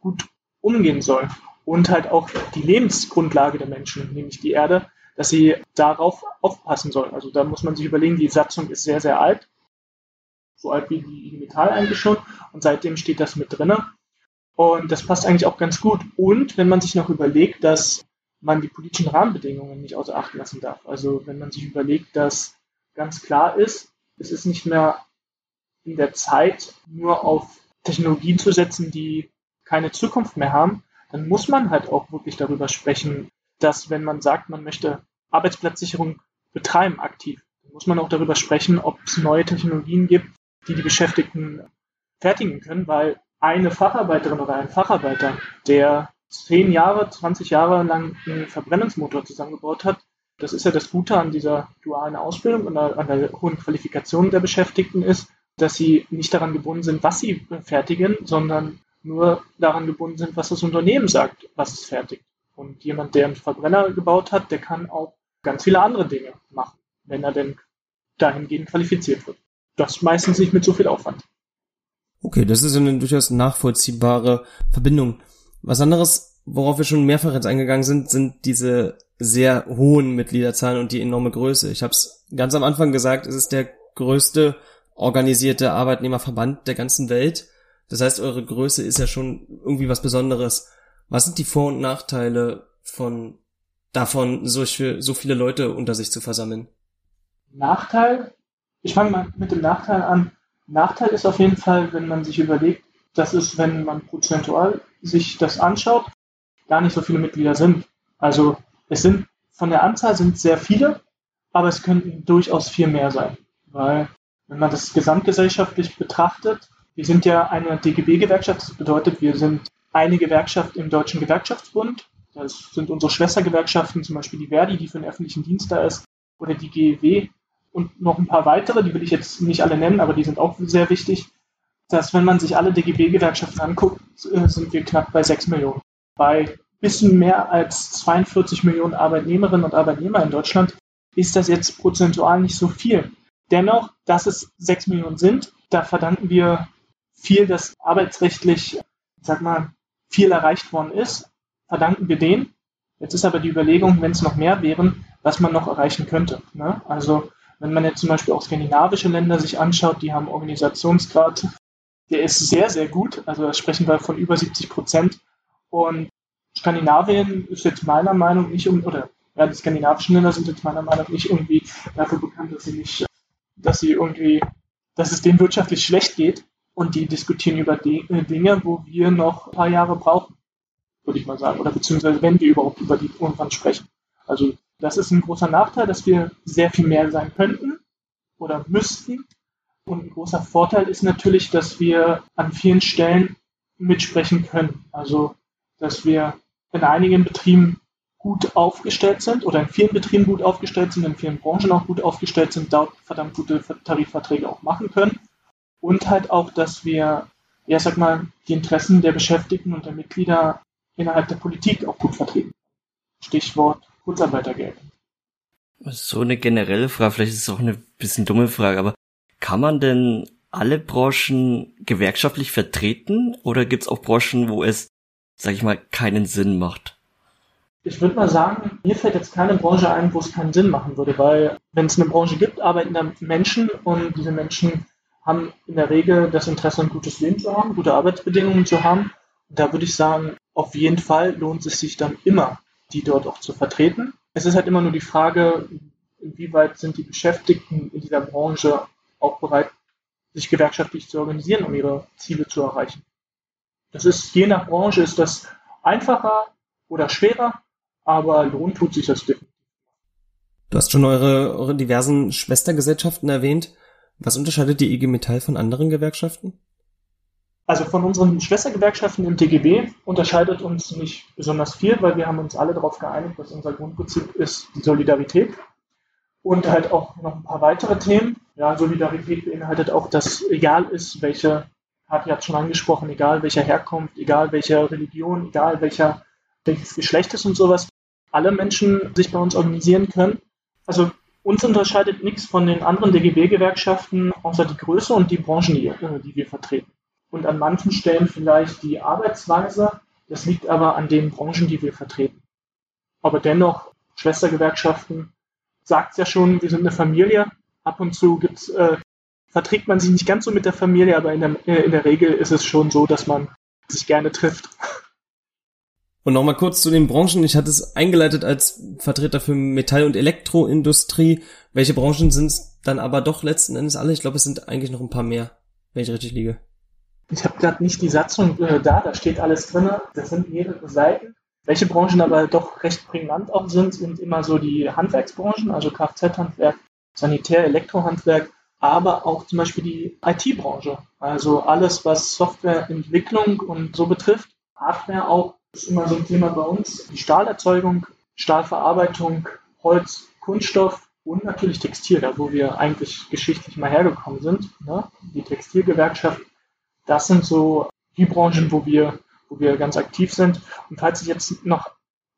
gut umgehen soll und halt auch die Lebensgrundlage der Menschen, nämlich die Erde, dass sie darauf aufpassen soll. Also da muss man sich überlegen, die Satzung ist sehr, sehr alt, so alt wie die IG Metall eigentlich schon und seitdem steht das mit drinne. Und das passt eigentlich auch ganz gut. Und wenn man sich noch überlegt, dass man die politischen Rahmenbedingungen nicht außer Acht lassen darf. Also wenn man sich überlegt, dass ganz klar ist, es ist nicht mehr in der Zeit, nur auf Technologien zu setzen, die keine Zukunft mehr haben, dann muss man halt auch wirklich darüber sprechen, dass wenn man sagt, man möchte Arbeitsplatzsicherung betreiben aktiv, dann muss man auch darüber sprechen, ob es neue Technologien gibt, die die Beschäftigten fertigen können, weil eine Facharbeiterin oder ein Facharbeiter, der zehn Jahre, 20 Jahre lang einen Verbrennungsmotor zusammengebaut hat. Das ist ja das Gute an dieser dualen Ausbildung und an der hohen Qualifikation der Beschäftigten ist, dass sie nicht daran gebunden sind, was sie fertigen, sondern nur daran gebunden sind, was das Unternehmen sagt, was es fertigt. Und jemand, der einen Verbrenner gebaut hat, der kann auch ganz viele andere Dinge machen, wenn er denn dahingehend qualifiziert wird. Das meistens nicht mit so viel Aufwand. Okay, das ist eine durchaus nachvollziehbare Verbindung. Was anderes, worauf wir schon mehrfach jetzt eingegangen sind, sind diese sehr hohen Mitgliederzahlen und die enorme Größe. Ich habe es ganz am Anfang gesagt, es ist der größte organisierte Arbeitnehmerverband der ganzen Welt. Das heißt, eure Größe ist ja schon irgendwie was Besonderes. Was sind die Vor- und Nachteile von davon, so, so viele Leute unter sich zu versammeln? Nachteil? Ich fange mal mit dem Nachteil an. Nachteil ist auf jeden Fall, wenn man sich überlegt, dass es, wenn man prozentual sich das anschaut, gar nicht so viele Mitglieder sind. Also es sind von der Anzahl sind sehr viele, aber es könnten durchaus viel mehr sein. Weil wenn man das gesamtgesellschaftlich betrachtet, wir sind ja eine DGB-Gewerkschaft, das bedeutet, wir sind eine Gewerkschaft im Deutschen Gewerkschaftsbund. Das sind unsere Schwestergewerkschaften, zum Beispiel die Verdi, die für den öffentlichen Dienst da ist, oder die GEW und noch ein paar weitere, die will ich jetzt nicht alle nennen, aber die sind auch sehr wichtig dass wenn man sich alle DGB-Gewerkschaften anguckt, äh, sind wir knapp bei 6 Millionen. Bei bisschen mehr als 42 Millionen Arbeitnehmerinnen und Arbeitnehmer in Deutschland ist das jetzt prozentual nicht so viel. Dennoch, dass es 6 Millionen sind, da verdanken wir viel, dass arbeitsrechtlich, sag mal, viel erreicht worden ist, verdanken wir denen. Jetzt ist aber die Überlegung, wenn es noch mehr wären, was man noch erreichen könnte. Ne? Also wenn man jetzt zum Beispiel auch skandinavische Länder sich anschaut, die haben Organisationsgrad der ist sehr, sehr gut. Also da sprechen wir von über 70 Prozent. Und Skandinavien ist jetzt meiner Meinung nicht, oder ja, die skandinavischen Länder sind jetzt meiner Meinung nicht irgendwie dafür bekannt, dass sie nicht, dass sie irgendwie, dass es denen wirtschaftlich schlecht geht und die diskutieren über äh, Dinge, wo wir noch ein paar Jahre brauchen, würde ich mal sagen, oder beziehungsweise wenn wir überhaupt über die irgendwann sprechen. Also das ist ein großer Nachteil, dass wir sehr viel mehr sein könnten oder müssten. Und ein großer Vorteil ist natürlich, dass wir an vielen Stellen mitsprechen können. Also dass wir in einigen Betrieben gut aufgestellt sind oder in vielen Betrieben gut aufgestellt sind, in vielen Branchen auch gut aufgestellt sind, dort verdammt gute Tarifverträge auch machen können. Und halt auch, dass wir, ja, sag mal, die Interessen der Beschäftigten und der Mitglieder innerhalb der Politik auch gut vertreten. Stichwort Kurzarbeitergeld. So eine generelle Frage, vielleicht ist es auch eine bisschen dumme Frage, aber kann man denn alle Branchen gewerkschaftlich vertreten oder gibt es auch Branchen, wo es, sag ich mal, keinen Sinn macht? Ich würde mal sagen, mir fällt jetzt keine Branche ein, wo es keinen Sinn machen würde, weil wenn es eine Branche gibt, arbeiten da Menschen und diese Menschen haben in der Regel das Interesse, ein gutes Leben zu haben, gute Arbeitsbedingungen zu haben. Und da würde ich sagen, auf jeden Fall lohnt es sich dann immer, die dort auch zu vertreten. Es ist halt immer nur die Frage, inwieweit sind die Beschäftigten in dieser Branche auch bereit, sich gewerkschaftlich zu organisieren, um ihre Ziele zu erreichen. Das ist, je nach Branche ist das einfacher oder schwerer, aber lohnt tut sich das definitiv. Du hast schon eure, eure diversen Schwestergesellschaften erwähnt. Was unterscheidet die IG Metall von anderen Gewerkschaften? Also von unseren Schwestergewerkschaften im TGB unterscheidet uns nicht besonders viel, weil wir haben uns alle darauf geeinigt, dass unser Grundprinzip ist die Solidarität und halt auch noch ein paar weitere Themen. Ja, Solidarität beinhaltet auch, dass egal ist, welche, hat ja schon angesprochen, egal welcher Herkunft, egal welcher Religion, egal welcher, welches Geschlecht ist und sowas, alle Menschen sich bei uns organisieren können. Also uns unterscheidet nichts von den anderen DGB-Gewerkschaften, außer die Größe und die Branchen, die, äh, die wir vertreten. Und an manchen Stellen vielleicht die Arbeitsweise. Das liegt aber an den Branchen, die wir vertreten. Aber dennoch, Schwestergewerkschaften sagt es ja schon, wir sind eine Familie. Ab und zu gibt's, äh, verträgt man sich nicht ganz so mit der Familie, aber in der, äh, in der Regel ist es schon so, dass man sich gerne trifft. Und nochmal kurz zu den Branchen. Ich hatte es eingeleitet als Vertreter für Metall- und Elektroindustrie. Welche Branchen sind es dann aber doch letzten Endes alle? Ich glaube, es sind eigentlich noch ein paar mehr, wenn ich richtig liege. Ich habe gerade nicht die Satzung äh, da, da steht alles drin. Das sind mehrere Seiten. Welche Branchen aber doch recht prägnant auch sind, sind immer so die Handwerksbranchen, also Kfz-Handwerk, Sanitär, Elektrohandwerk, aber auch zum Beispiel die IT-Branche. Also alles, was Softwareentwicklung und so betrifft, Hardware auch, ist immer so ein Thema bei uns. Die Stahlerzeugung, Stahlverarbeitung, Holz, Kunststoff und natürlich Textil, da wo wir eigentlich geschichtlich mal hergekommen sind. Ne? Die Textilgewerkschaft, das sind so die Branchen, wo wir wo wir ganz aktiv sind. Und falls ich jetzt noch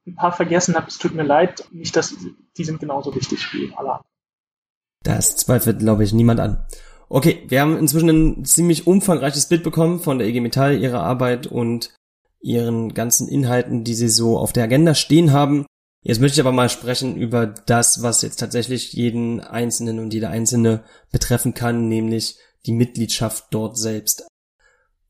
ein paar vergessen habe, es tut mir leid, nicht, dass die sind genauso wichtig wie alle anderen. Das zweifelt, glaube ich, niemand an. Okay, wir haben inzwischen ein ziemlich umfangreiches Bild bekommen von der EG Metall, ihrer Arbeit und ihren ganzen Inhalten, die sie so auf der Agenda stehen haben. Jetzt möchte ich aber mal sprechen über das, was jetzt tatsächlich jeden Einzelnen und jede Einzelne betreffen kann, nämlich die Mitgliedschaft dort selbst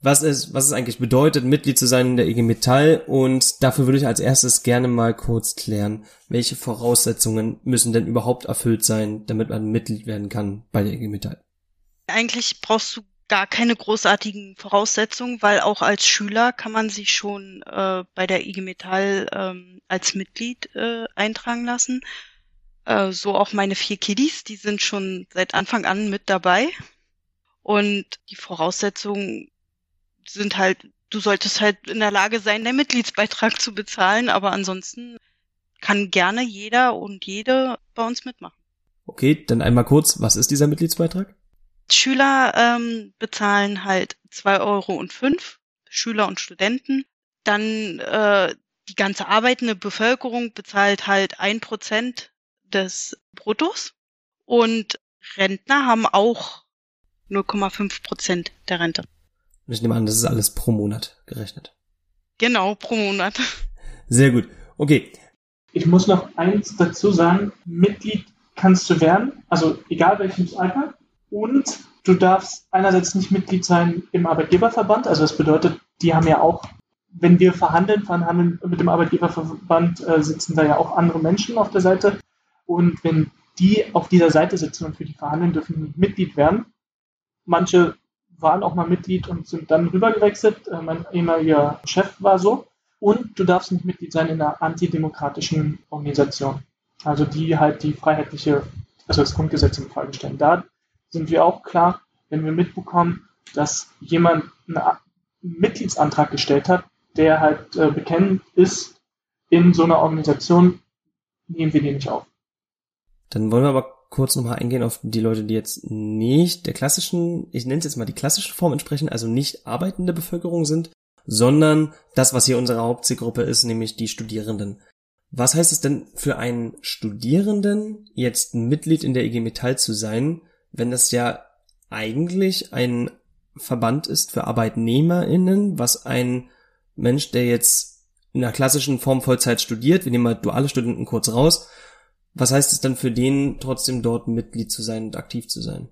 was es, was es eigentlich bedeutet, Mitglied zu sein in der IG Metall und dafür würde ich als erstes gerne mal kurz klären, welche Voraussetzungen müssen denn überhaupt erfüllt sein, damit man Mitglied werden kann bei der IG Metall? Eigentlich brauchst du gar keine großartigen Voraussetzungen, weil auch als Schüler kann man sich schon äh, bei der IG Metall ähm, als Mitglied äh, eintragen lassen. Äh, so auch meine vier Kiddies, die sind schon seit Anfang an mit dabei. Und die Voraussetzungen sind halt, du solltest halt in der Lage sein, den Mitgliedsbeitrag zu bezahlen, aber ansonsten kann gerne jeder und jede bei uns mitmachen. Okay, dann einmal kurz, was ist dieser Mitgliedsbeitrag? Schüler ähm, bezahlen halt zwei Euro und fünf, Schüler und Studenten. Dann äh, die ganze arbeitende Bevölkerung bezahlt halt ein Prozent des Bruttos und Rentner haben auch 0,5 Prozent der Rente. Und ich nehme an, das ist alles pro Monat gerechnet. Genau, pro Monat. Sehr gut. Okay. Ich muss noch eins dazu sagen. Mitglied kannst du werden, also egal welches Alter. Und du darfst einerseits nicht Mitglied sein im Arbeitgeberverband, also das bedeutet, die haben ja auch, wenn wir verhandeln, verhandeln mit dem Arbeitgeberverband, äh, sitzen da ja auch andere Menschen auf der Seite. Und wenn die auf dieser Seite sitzen und für die verhandeln, dürfen nicht Mitglied werden. Manche waren auch mal Mitglied und sind dann rübergewechselt. Äh, mein ehemaliger Chef war so. Und du darfst nicht Mitglied sein in einer antidemokratischen Organisation. Also die halt die freiheitliche, also das Grundgesetz in Frage stellen. Da sind wir auch klar, wenn wir mitbekommen, dass jemand einen Mitgliedsantrag gestellt hat, der halt äh, bekennend ist in so einer Organisation, nehmen wir den nicht auf. Dann wollen wir aber kurz nochmal eingehen auf die Leute, die jetzt nicht der klassischen, ich nenne es jetzt mal die klassische Form entsprechen, also nicht arbeitende Bevölkerung sind, sondern das, was hier unsere Hauptzielgruppe ist, nämlich die Studierenden. Was heißt es denn für einen Studierenden, jetzt Mitglied in der IG Metall zu sein, wenn das ja eigentlich ein Verband ist für ArbeitnehmerInnen, was ein Mensch, der jetzt in der klassischen Form Vollzeit studiert, wir nehmen mal duale Studenten kurz raus, was heißt es dann für den, trotzdem dort Mitglied zu sein und aktiv zu sein?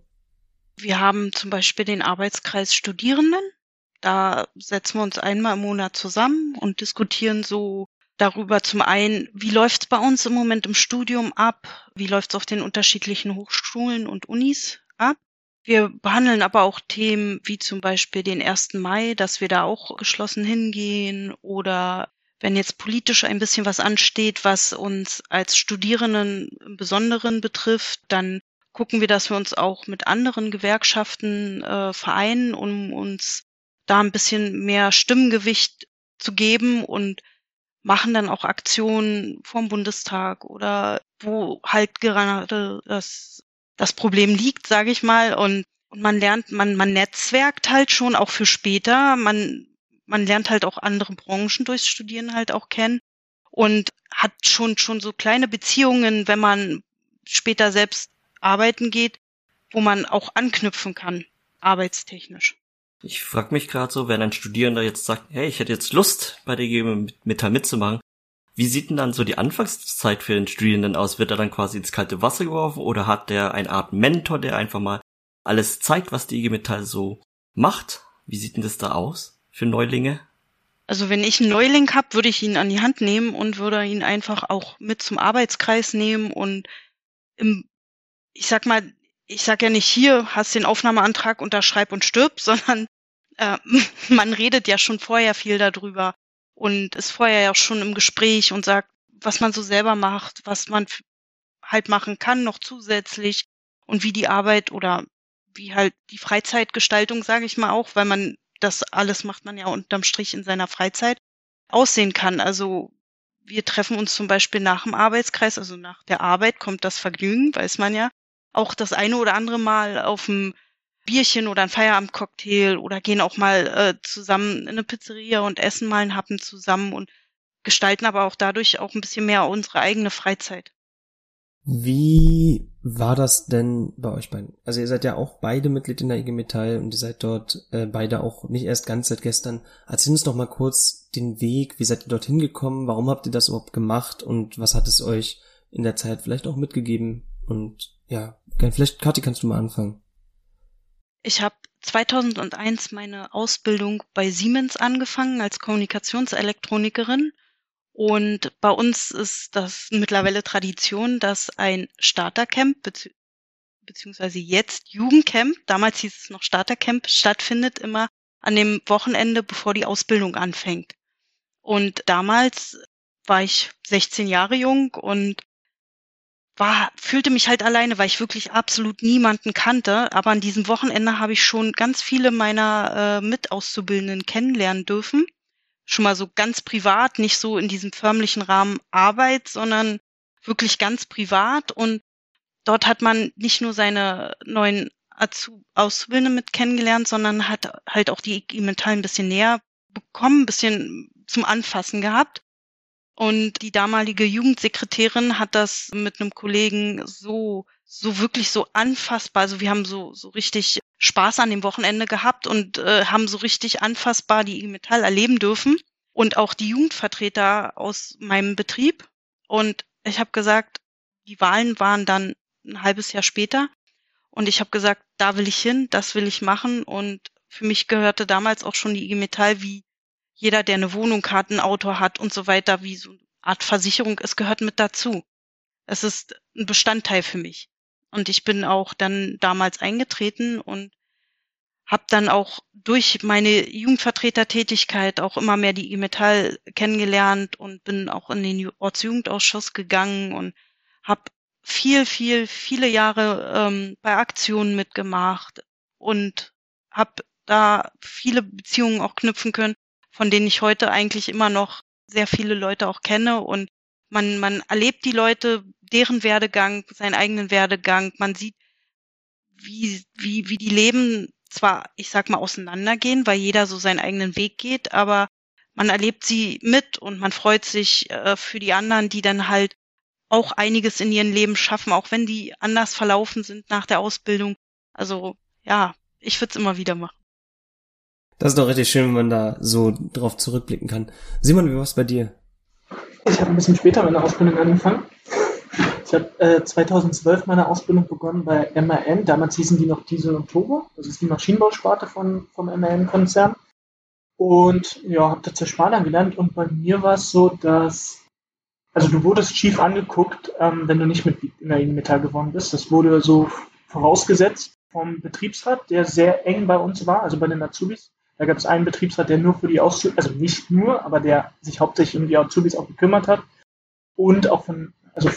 Wir haben zum Beispiel den Arbeitskreis Studierenden. Da setzen wir uns einmal im Monat zusammen und diskutieren so darüber zum einen, wie läuft es bei uns im Moment im Studium ab, wie läuft es auf den unterschiedlichen Hochschulen und Unis ab. Wir behandeln aber auch Themen wie zum Beispiel den 1. Mai, dass wir da auch geschlossen hingehen oder wenn jetzt politisch ein bisschen was ansteht, was uns als Studierenden im Besonderen betrifft, dann gucken wir, dass wir uns auch mit anderen Gewerkschaften äh, vereinen, um uns da ein bisschen mehr Stimmgewicht zu geben und machen dann auch Aktionen vorm Bundestag oder wo halt gerade das, das Problem liegt, sage ich mal. Und, und man lernt, man, man netzwerkt halt schon auch für später. Man man lernt halt auch andere Branchen durchs Studieren halt auch kennen und hat schon, schon so kleine Beziehungen, wenn man später selbst arbeiten geht, wo man auch anknüpfen kann, arbeitstechnisch. Ich frage mich gerade so, wenn ein Studierender jetzt sagt, hey, ich hätte jetzt Lust, bei der GM Metall mitzumachen, wie sieht denn dann so die Anfangszeit für den Studierenden aus? Wird er dann quasi ins kalte Wasser geworfen oder hat der eine Art Mentor, der einfach mal alles zeigt, was die IG Metall so macht? Wie sieht denn das da aus? Für Neulinge? Also wenn ich einen Neuling habe, würde ich ihn an die Hand nehmen und würde ihn einfach auch mit zum Arbeitskreis nehmen und im, ich sag mal, ich sag ja nicht hier, hast den Aufnahmeantrag, unterschreib und stirb, [LAUGHS] sondern äh, man redet ja schon vorher viel darüber und ist vorher ja schon im Gespräch und sagt, was man so selber macht, was man halt machen kann noch zusätzlich und wie die Arbeit oder wie halt die Freizeitgestaltung, sage ich mal auch, weil man das alles macht man ja unterm Strich in seiner Freizeit, aussehen kann. Also wir treffen uns zum Beispiel nach dem Arbeitskreis, also nach der Arbeit kommt das Vergnügen, weiß man ja. Auch das eine oder andere Mal auf ein Bierchen oder ein Feierabendcocktail oder gehen auch mal äh, zusammen in eine Pizzeria und essen mal einen Happen zusammen und gestalten aber auch dadurch auch ein bisschen mehr unsere eigene Freizeit. Wie war das denn bei euch beiden? Also ihr seid ja auch beide Mitglied in der IG Metall und ihr seid dort äh, beide auch nicht erst ganz seit gestern. Erzähl uns doch mal kurz den Weg, wie seid ihr dorthin gekommen, warum habt ihr das überhaupt gemacht und was hat es euch in der Zeit vielleicht auch mitgegeben? Und ja, vielleicht Kathi, kannst du mal anfangen. Ich habe 2001 meine Ausbildung bei Siemens angefangen als Kommunikationselektronikerin und bei uns ist das mittlerweile Tradition, dass ein Startercamp bezieh beziehungsweise jetzt Jugendcamp, damals hieß es noch Startercamp, stattfindet immer an dem Wochenende, bevor die Ausbildung anfängt. Und damals war ich 16 Jahre jung und war, fühlte mich halt alleine, weil ich wirklich absolut niemanden kannte. Aber an diesem Wochenende habe ich schon ganz viele meiner äh, Mitauszubildenden kennenlernen dürfen schon mal so ganz privat, nicht so in diesem förmlichen Rahmen Arbeit, sondern wirklich ganz privat. Und dort hat man nicht nur seine neuen Auszubildenden mit kennengelernt, sondern hat halt auch die IG Metall ein bisschen näher bekommen, ein bisschen zum Anfassen gehabt. Und die damalige Jugendsekretärin hat das mit einem Kollegen so, so wirklich so anfassbar. Also wir haben so, so richtig Spaß an dem Wochenende gehabt und äh, haben so richtig anfassbar die IG Metall erleben dürfen und auch die Jugendvertreter aus meinem Betrieb. Und ich habe gesagt, die Wahlen waren dann ein halbes Jahr später. Und ich habe gesagt, da will ich hin, das will ich machen. Und für mich gehörte damals auch schon die IG Metall, wie jeder, der eine Wohnung hat, ein Auto hat und so weiter, wie so eine Art Versicherung, es gehört mit dazu. Es ist ein Bestandteil für mich. Und ich bin auch dann damals eingetreten und habe dann auch durch meine Jugendvertretertätigkeit auch immer mehr die IG Metall kennengelernt und bin auch in den Ortsjugendausschuss gegangen und habe viel, viel, viele Jahre ähm, bei Aktionen mitgemacht und habe da viele Beziehungen auch knüpfen können, von denen ich heute eigentlich immer noch sehr viele Leute auch kenne und man, man erlebt die Leute, deren Werdegang, seinen eigenen Werdegang, man sieht, wie, wie, wie die Leben zwar, ich sag mal, auseinandergehen, weil jeder so seinen eigenen Weg geht, aber man erlebt sie mit und man freut sich äh, für die anderen, die dann halt auch einiges in ihrem Leben schaffen, auch wenn die anders verlaufen sind nach der Ausbildung. Also ja, ich würde es immer wieder machen. Das ist doch richtig schön, wenn man da so drauf zurückblicken kann. Simon, wie war es bei dir? Ich habe ein bisschen später meine Ausbildung angefangen. Ich habe äh, 2012 meine Ausbildung begonnen bei MAN. Damals hießen die noch Diesel und Turbo. Das ist die Maschinenbausparte von, vom MAN-Konzern. Und ja, habe da Zerspaner gelernt. Und bei mir war es so, dass also du wurdest schief angeguckt, ähm, wenn du nicht mit in der Metall gewonnen bist. Das wurde so vorausgesetzt vom Betriebsrat, der sehr eng bei uns war, also bei den Azubis. Da gab es einen Betriebsrat, der nur für die Auszubildenden, also nicht nur, aber der sich hauptsächlich um die Azubis auch gekümmert hat. Und auch von, also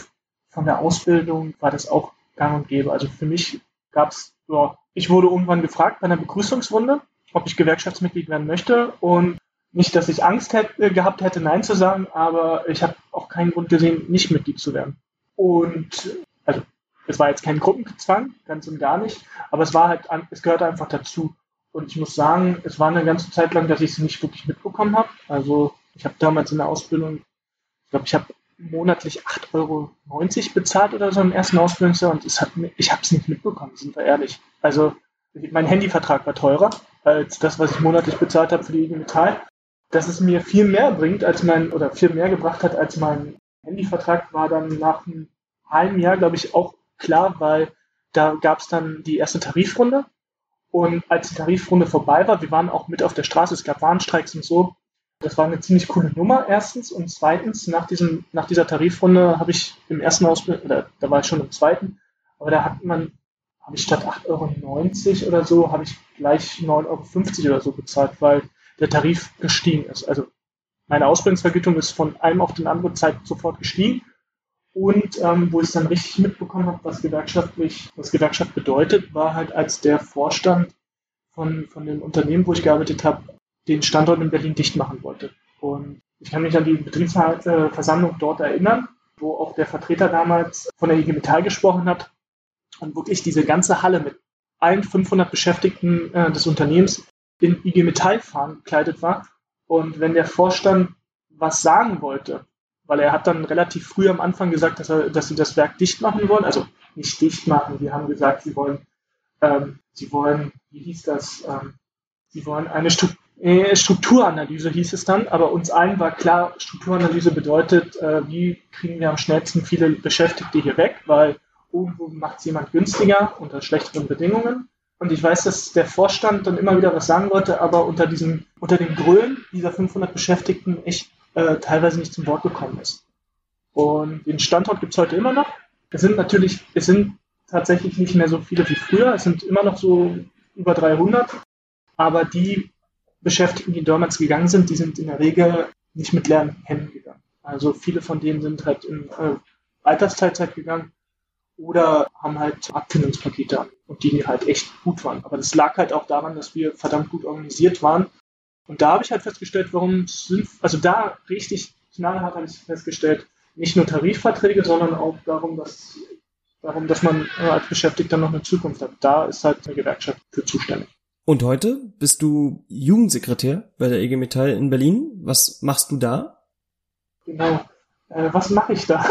von der Ausbildung war das auch gang und gäbe. Also für mich gab es, ja, ich wurde irgendwann gefragt bei einer Begrüßungsrunde, ob ich Gewerkschaftsmitglied werden möchte. Und nicht, dass ich Angst hätte, äh, gehabt hätte, Nein zu sagen, aber ich habe auch keinen Grund gesehen, nicht Mitglied zu werden. Und also es war jetzt kein Gruppenzwang, ganz und gar nicht, aber es war halt, es gehört einfach dazu. Und ich muss sagen, es war eine ganze Zeit lang, dass ich es nicht wirklich mitbekommen habe. Also ich habe damals in der Ausbildung, ich glaube, ich habe monatlich 8,90 Euro bezahlt oder so im ersten Ausbildungsjahr und es hat, ich habe es nicht mitbekommen, sind wir ehrlich. Also mein Handyvertrag war teurer als das, was ich monatlich bezahlt habe für die IG Metall dass es mir viel mehr bringt als mein, oder viel mehr gebracht hat als mein Handyvertrag, war dann nach einem halben Jahr, glaube ich, auch klar, weil da gab es dann die erste Tarifrunde. Und als die Tarifrunde vorbei war, wir waren auch mit auf der Straße, es gab Warnstreiks und so. Das war eine ziemlich coole Nummer, erstens. Und zweitens, nach, diesem, nach dieser Tarifrunde habe ich im ersten Ausbildung, oder da war ich schon im zweiten, aber da hat man, habe ich statt 8,90 Euro oder so, habe ich gleich 9,50 Euro oder so bezahlt, weil der Tarif gestiegen ist. Also meine Ausbildungsvergütung ist von einem auf den anderen Zeit sofort gestiegen. Und ähm, wo ich dann richtig mitbekommen habe, was gewerkschaftlich, was Gewerkschaft bedeutet, war halt, als der Vorstand von, von dem Unternehmen, wo ich gearbeitet habe, den Standort in Berlin dicht machen wollte. Und ich kann mich an die Betriebsversammlung dort erinnern, wo auch der Vertreter damals von der IG Metall gesprochen hat und wirklich diese ganze Halle mit allen 500 Beschäftigten äh, des Unternehmens in IG Metall fahren gekleidet war. Und wenn der Vorstand was sagen wollte, weil er hat dann relativ früh am Anfang gesagt, dass, er, dass sie das Werk dicht machen wollen, also nicht dicht machen, sie haben gesagt, sie wollen, ähm, sie wollen, wie hieß das, ähm, sie wollen eine äh, Strukturanalyse hieß es dann, aber uns allen war klar, Strukturanalyse bedeutet, äh, wie kriegen wir am schnellsten viele Beschäftigte hier weg, weil irgendwo macht es jemand günstiger unter schlechteren Bedingungen. Und ich weiß, dass der Vorstand dann immer wieder was sagen wollte, aber unter diesem, unter dem Grölen dieser 500 Beschäftigten echt äh, teilweise nicht zum Wort gekommen ist. Und den Standort gibt es heute immer noch. Es sind natürlich, es sind tatsächlich nicht mehr so viele wie früher. Es sind immer noch so über 300. Aber die Beschäftigten, die damals gegangen sind, die sind in der Regel nicht mit leeren Händen gegangen. Also viele von denen sind halt in äh, Altersteilzeit gegangen oder haben halt Abfindungspakete an und die halt echt gut waren. Aber das lag halt auch daran, dass wir verdammt gut organisiert waren. Und da habe ich halt festgestellt, warum sind, also da richtig knallhart habe ich festgestellt, nicht nur Tarifverträge, sondern auch darum, dass, darum, dass man äh, als Beschäftigter noch eine Zukunft hat. Da ist halt eine Gewerkschaft für zuständig. Und heute bist du Jugendsekretär bei der EG Metall in Berlin. Was machst du da? Genau. Äh, was mache ich da?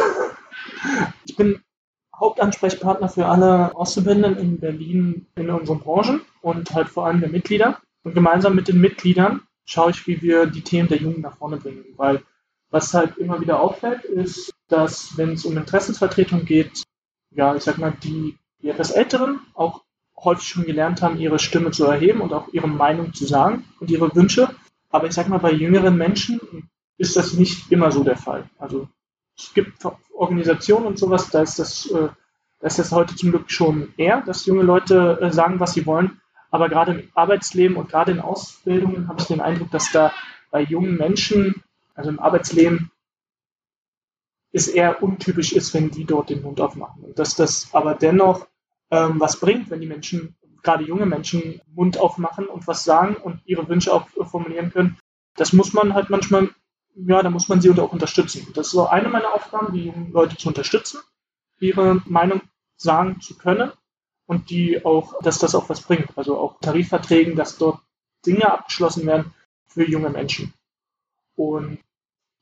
[LAUGHS] ich bin Hauptansprechpartner für alle Auszubildenden in Berlin in unseren Branchen und halt vor allem der Mitglieder. Und gemeinsam mit den Mitgliedern schaue ich, wie wir die Themen der Jugend nach vorne bringen. Weil was halt immer wieder auffällt, ist, dass wenn es um Interessensvertretung geht, ja, ich sag mal, die die etwas Älteren auch häufig schon gelernt haben, ihre Stimme zu erheben und auch ihre Meinung zu sagen und ihre Wünsche. Aber ich sag mal, bei jüngeren Menschen ist das nicht immer so der Fall. Also es gibt Organisationen und sowas, da ist das, äh, da ist das heute zum Glück schon eher, dass junge Leute äh, sagen, was sie wollen. Aber gerade im Arbeitsleben und gerade in Ausbildungen habe ich den Eindruck, dass da bei jungen Menschen, also im Arbeitsleben, es eher untypisch ist, wenn die dort den Mund aufmachen. Und dass das aber dennoch ähm, was bringt, wenn die Menschen, gerade junge Menschen, Mund aufmachen und was sagen und ihre Wünsche auch formulieren können, das muss man halt manchmal, ja, da muss man sie auch unterstützen. Das ist so eine meiner Aufgaben, die jungen Leute zu unterstützen, ihre Meinung sagen zu können und die auch, dass das auch was bringt. Also auch Tarifverträgen, dass dort Dinge abgeschlossen werden für junge Menschen. Und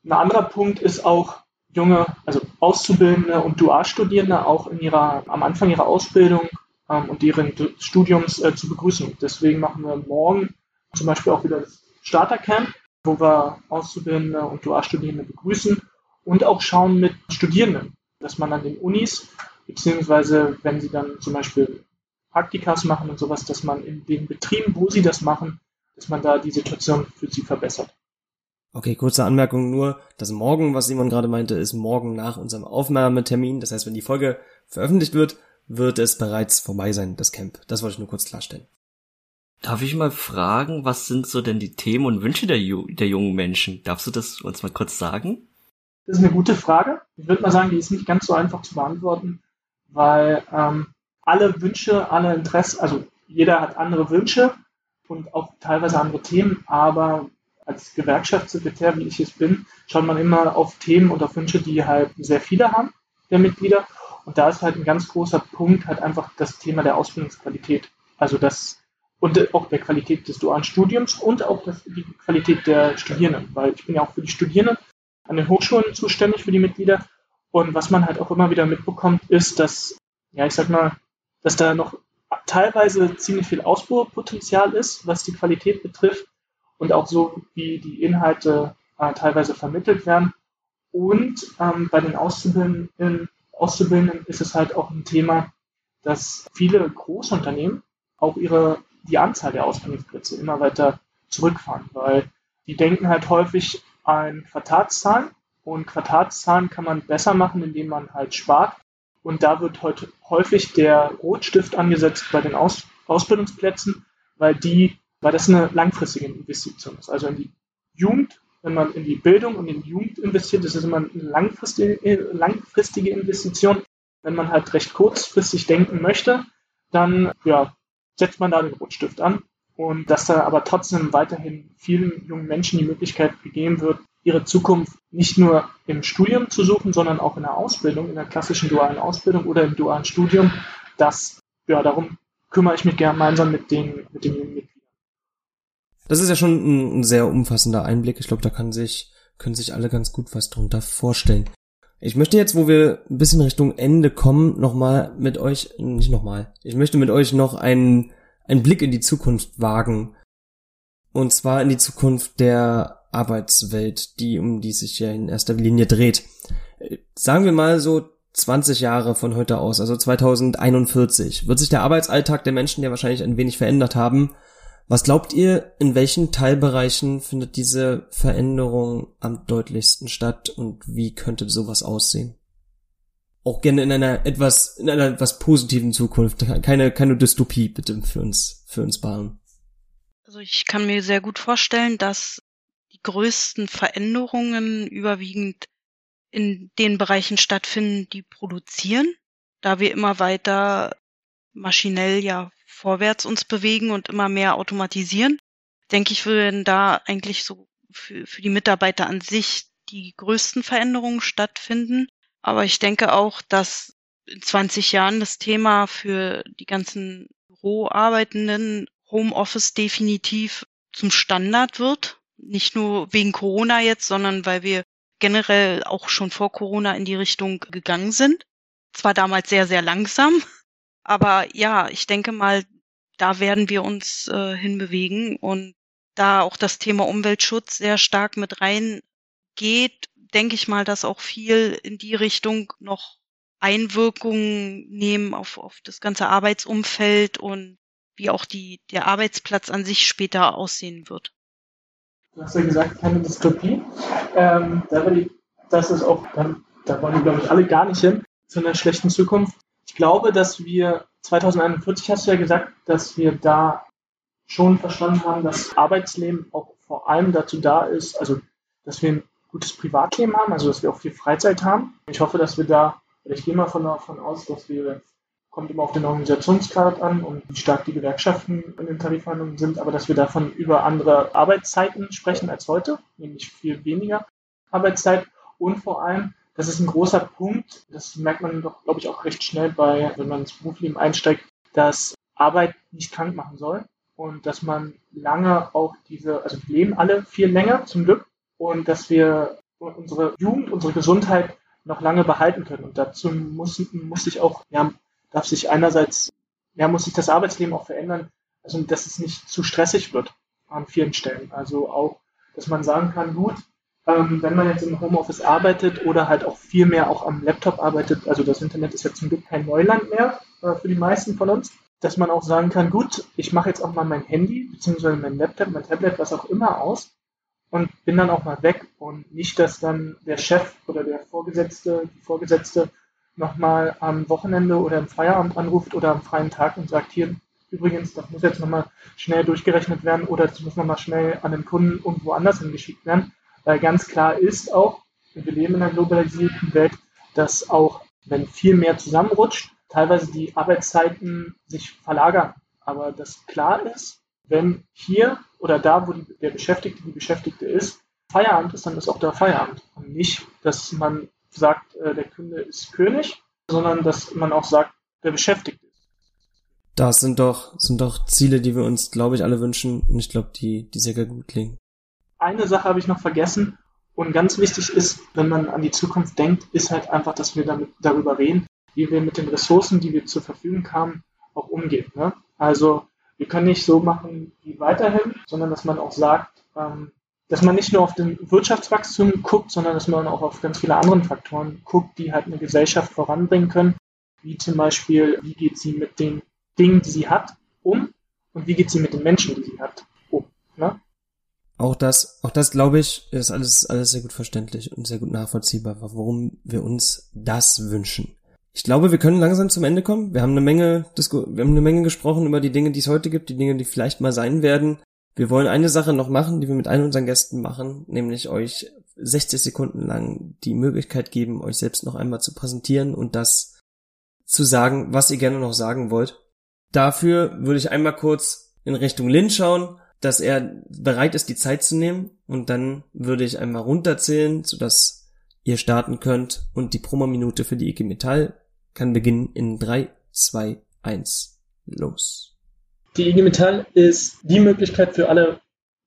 ein anderer Punkt ist auch, junge, also Auszubildende und Dualstudierende auch in ihrer, am Anfang ihrer Ausbildung ähm, und deren Studiums äh, zu begrüßen. Deswegen machen wir morgen zum Beispiel auch wieder das Startercamp, wo wir Auszubildende und Dualstudierende begrüßen und auch schauen mit Studierenden, dass man an den Unis, beziehungsweise wenn sie dann zum Beispiel Praktikas machen und sowas, dass man in den Betrieben, wo sie das machen, dass man da die Situation für sie verbessert. Okay, kurze Anmerkung nur. Das Morgen, was Simon gerade meinte, ist morgen nach unserem Aufnahmetermin. Das heißt, wenn die Folge veröffentlicht wird, wird es bereits vorbei sein, das Camp. Das wollte ich nur kurz klarstellen. Darf ich mal fragen, was sind so denn die Themen und Wünsche der, Ju der jungen Menschen? Darfst du das uns mal kurz sagen? Das ist eine gute Frage. Ich würde mal sagen, die ist nicht ganz so einfach zu beantworten, weil ähm, alle Wünsche, alle Interessen, also jeder hat andere Wünsche und auch teilweise andere Themen, aber als Gewerkschaftssekretär, wie ich es bin, schaut man immer auf Themen und auf Wünsche, die halt sehr viele haben, der Mitglieder. Und da ist halt ein ganz großer Punkt halt einfach das Thema der Ausbildungsqualität. Also das und auch der Qualität des dualen Studiums und auch das, die Qualität der Studierenden, weil ich bin ja auch für die Studierenden an den Hochschulen zuständig für die Mitglieder. Und was man halt auch immer wieder mitbekommt, ist, dass, ja, ich sag mal, dass da noch teilweise ziemlich viel Ausbaupotenzial ist, was die Qualität betrifft und auch so, wie die Inhalte äh, teilweise vermittelt werden. Und ähm, bei den Auszubildenden, Auszubildenden ist es halt auch ein Thema, dass viele Großunternehmen auch ihre, die Anzahl der Ausbildungsplätze immer weiter zurückfahren, weil die denken halt häufig an Quartalszahlen und Quartalszahlen kann man besser machen, indem man halt spart. Und da wird heute häufig der Rotstift angesetzt bei den Aus Ausbildungsplätzen, weil die weil das eine langfristige Investition ist. Also in die Jugend, wenn man in die Bildung und in die Jugend investiert, das ist immer eine langfristige, langfristige Investition. Wenn man halt recht kurzfristig denken möchte, dann ja, setzt man da den Rotstift an und dass da aber trotzdem weiterhin vielen jungen Menschen die Möglichkeit gegeben wird, ihre Zukunft nicht nur im Studium zu suchen, sondern auch in der Ausbildung, in der klassischen dualen Ausbildung oder im dualen Studium. Das, ja, darum kümmere ich mich gemeinsam mit den, mit den jungen Mitgliedern. Das ist ja schon ein, sehr umfassender Einblick. Ich glaube, da kann sich, können sich alle ganz gut was drunter vorstellen. Ich möchte jetzt, wo wir ein bisschen Richtung Ende kommen, nochmal mit euch, nicht nochmal, ich möchte mit euch noch einen, einen Blick in die Zukunft wagen. Und zwar in die Zukunft der Arbeitswelt, die, um die sich ja in erster Linie dreht. Sagen wir mal so 20 Jahre von heute aus, also 2041, wird sich der Arbeitsalltag der Menschen ja wahrscheinlich ein wenig verändert haben was glaubt ihr, in welchen Teilbereichen findet diese Veränderung am deutlichsten statt und wie könnte sowas aussehen? Auch gerne in einer etwas, in einer etwas positiven Zukunft. Keine, keine Dystopie bitte für uns, für uns bauen. Also ich kann mir sehr gut vorstellen, dass größten Veränderungen überwiegend in den Bereichen stattfinden, die produzieren, da wir immer weiter maschinell ja vorwärts uns bewegen und immer mehr automatisieren, denke ich, würden da eigentlich so für, für die Mitarbeiter an sich die größten Veränderungen stattfinden. Aber ich denke auch, dass in 20 Jahren das Thema für die ganzen Büroarbeitenden Homeoffice definitiv zum Standard wird. Nicht nur wegen Corona jetzt, sondern weil wir generell auch schon vor Corona in die Richtung gegangen sind. Zwar damals sehr, sehr langsam, aber ja, ich denke mal, da werden wir uns äh, hinbewegen und da auch das Thema Umweltschutz sehr stark mit reingeht, denke ich mal, dass auch viel in die Richtung noch Einwirkungen nehmen auf, auf das ganze Arbeitsumfeld und wie auch die, der Arbeitsplatz an sich später aussehen wird. Du hast ja gesagt, keine Dystopie. Ähm, da die, das ist auch, da wollen wir, glaube ich, alle gar nicht hin, zu einer schlechten Zukunft. Ich glaube, dass wir 2041 hast du ja gesagt, dass wir da schon verstanden haben, dass Arbeitsleben auch vor allem dazu da ist, also dass wir ein gutes Privatleben haben, also dass wir auch viel Freizeit haben. Ich hoffe, dass wir da, ich gehe mal davon aus, dass wir, kommt immer auf den Organisationsgrad an und wie stark die Gewerkschaften in den Tarifverhandlungen sind, aber dass wir davon über andere Arbeitszeiten sprechen als heute, nämlich viel weniger Arbeitszeit und vor allem, das ist ein großer Punkt, das merkt man doch, glaube ich, auch recht schnell bei, wenn man ins Berufsleben einsteigt, dass Arbeit nicht krank machen soll und dass man lange auch diese, also wir leben alle viel länger zum Glück und dass wir unsere Jugend, unsere Gesundheit noch lange behalten können. Und dazu muss, muss sich auch, ja, darf sich einerseits, ja, muss sich das Arbeitsleben auch verändern, also dass es nicht zu stressig wird an vielen Stellen. Also auch, dass man sagen kann, gut, ähm, wenn man jetzt im Homeoffice arbeitet oder halt auch viel mehr auch am Laptop arbeitet, also das Internet ist ja zum Glück kein Neuland mehr äh, für die meisten von uns, dass man auch sagen kann, gut, ich mache jetzt auch mal mein Handy beziehungsweise mein Laptop, mein Tablet, was auch immer aus und bin dann auch mal weg und nicht, dass dann der Chef oder der Vorgesetzte, die Vorgesetzte nochmal am Wochenende oder im Feierabend anruft oder am freien Tag und sagt, hier, übrigens, das muss jetzt nochmal schnell durchgerechnet werden oder das muss nochmal schnell an den Kunden irgendwo anders hingeschickt werden, weil ganz klar ist auch, wir leben in einer globalisierten Welt, dass auch, wenn viel mehr zusammenrutscht, teilweise die Arbeitszeiten sich verlagern. Aber das klar ist, wenn hier oder da, wo die, der Beschäftigte die Beschäftigte ist, Feierabend ist, dann ist auch der Feierabend. Und nicht, dass man sagt, äh, der Kunde ist König, sondern dass man auch sagt, der Beschäftigte ist. Das sind doch, sind doch Ziele, die wir uns, glaube ich, alle wünschen. Und ich glaube, die, die sehr gut klingen. Eine Sache habe ich noch vergessen. Und ganz wichtig ist, wenn man an die Zukunft denkt, ist halt einfach, dass wir damit, darüber reden, wie wir mit den Ressourcen, die wir zur Verfügung haben, auch umgehen. Ne? Also wir können nicht so machen wie weiterhin, sondern dass man auch sagt, ähm, dass man nicht nur auf den Wirtschaftswachstum guckt, sondern dass man auch auf ganz viele andere Faktoren guckt, die halt eine Gesellschaft voranbringen können, wie zum Beispiel, wie geht sie mit den Dingen, die sie hat, um und wie geht sie mit den Menschen, die sie hat, um. Ne? Auch das, auch das glaube ich, ist alles, alles sehr gut verständlich und sehr gut nachvollziehbar, warum wir uns das wünschen. Ich glaube, wir können langsam zum Ende kommen. Wir haben eine Menge, wir haben eine Menge gesprochen über die Dinge, die es heute gibt, die Dinge, die vielleicht mal sein werden. Wir wollen eine Sache noch machen, die wir mit allen unseren Gästen machen, nämlich euch 60 Sekunden lang die Möglichkeit geben, euch selbst noch einmal zu präsentieren und das zu sagen, was ihr gerne noch sagen wollt. Dafür würde ich einmal kurz in Richtung Lin schauen, dass er bereit ist, die Zeit zu nehmen und dann würde ich einmal runterzählen, sodass ihr starten könnt und die Promo-Minute für die IG Metall kann beginnen in 3, 2, 1, los. Die IG Metall ist die Möglichkeit für alle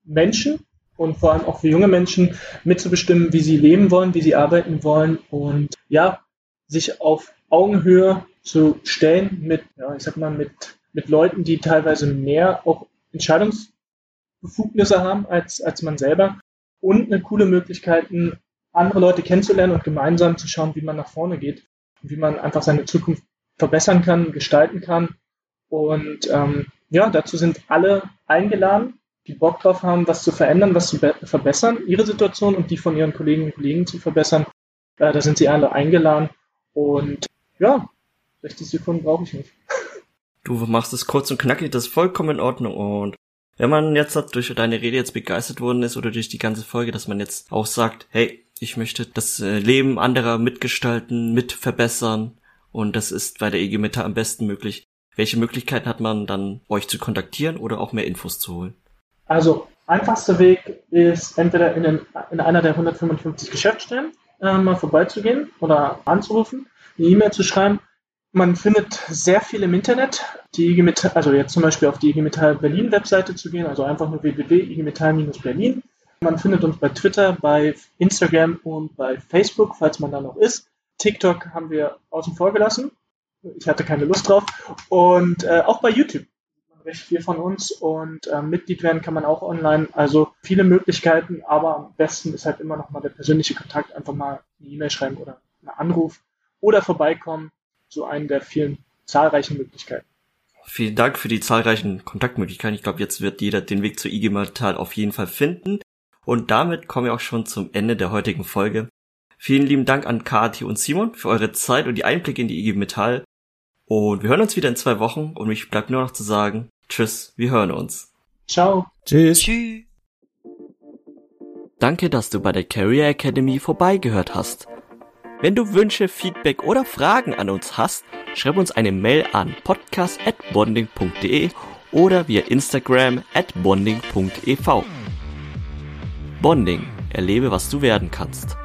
Menschen und vor allem auch für junge Menschen mitzubestimmen, wie sie leben wollen, wie sie arbeiten wollen und ja, sich auf Augenhöhe zu stellen mit, ja, ich sag mal, mit, mit Leuten, die teilweise mehr auch Entscheidungsbefugnisse haben als, als man selber und eine coole Möglichkeiten, andere Leute kennenzulernen und gemeinsam zu schauen, wie man nach vorne geht wie man einfach seine Zukunft verbessern kann, gestalten kann. Und ähm, ja, dazu sind alle eingeladen, die Bock drauf haben, was zu verändern, was zu verbessern, ihre Situation und die von ihren Kolleginnen und Kollegen zu verbessern. Äh, da sind sie alle eingeladen. Und ja, 60 Sekunden brauche ich nicht. [LAUGHS] Du machst es kurz und knackig, das ist vollkommen in Ordnung. Und wenn man jetzt durch deine Rede jetzt begeistert worden ist oder durch die ganze Folge, dass man jetzt auch sagt, hey, ich möchte das äh, Leben anderer mitgestalten, mitverbessern und das ist bei der EG Metall am besten möglich. Welche Möglichkeiten hat man dann, euch zu kontaktieren oder auch mehr Infos zu holen? Also, einfachster Weg ist entweder in, den, in einer der 155 Geschäftsstellen äh, mal vorbeizugehen oder anzurufen, eine E-Mail zu schreiben. Man findet sehr viel im Internet. Die IG Metall, also jetzt zum Beispiel auf die IG Metall Berlin Webseite zu gehen, also einfach nur www.igmetall-berlin man findet uns bei Twitter, bei Instagram und bei Facebook, falls man da noch ist. TikTok haben wir außen vor gelassen. Ich hatte keine Lust drauf. Und äh, auch bei YouTube recht viel von uns und äh, Mitglied werden kann man auch online. Also viele Möglichkeiten, aber am besten ist halt immer noch mal der persönliche Kontakt, einfach mal eine E-Mail schreiben oder einen Anruf oder vorbeikommen, so einen der vielen zahlreichen Möglichkeiten. Vielen Dank für die zahlreichen Kontaktmöglichkeiten. Ich glaube, jetzt wird jeder den Weg zu IG Metall auf jeden Fall finden. Und damit kommen wir auch schon zum Ende der heutigen Folge. Vielen lieben Dank an Kati und Simon für eure Zeit und die Einblicke in die IG Metall. Und wir hören uns wieder in zwei Wochen und mich bleibt nur noch zu sagen, tschüss, wir hören uns. Ciao. Tschüss. Tschüss. Danke, dass du bei der Career Academy vorbeigehört hast. Wenn du Wünsche, Feedback oder Fragen an uns hast, schreib uns eine Mail an podcast@bonding.de oder via Instagram at bonding.ev. Bonding, erlebe, was du werden kannst.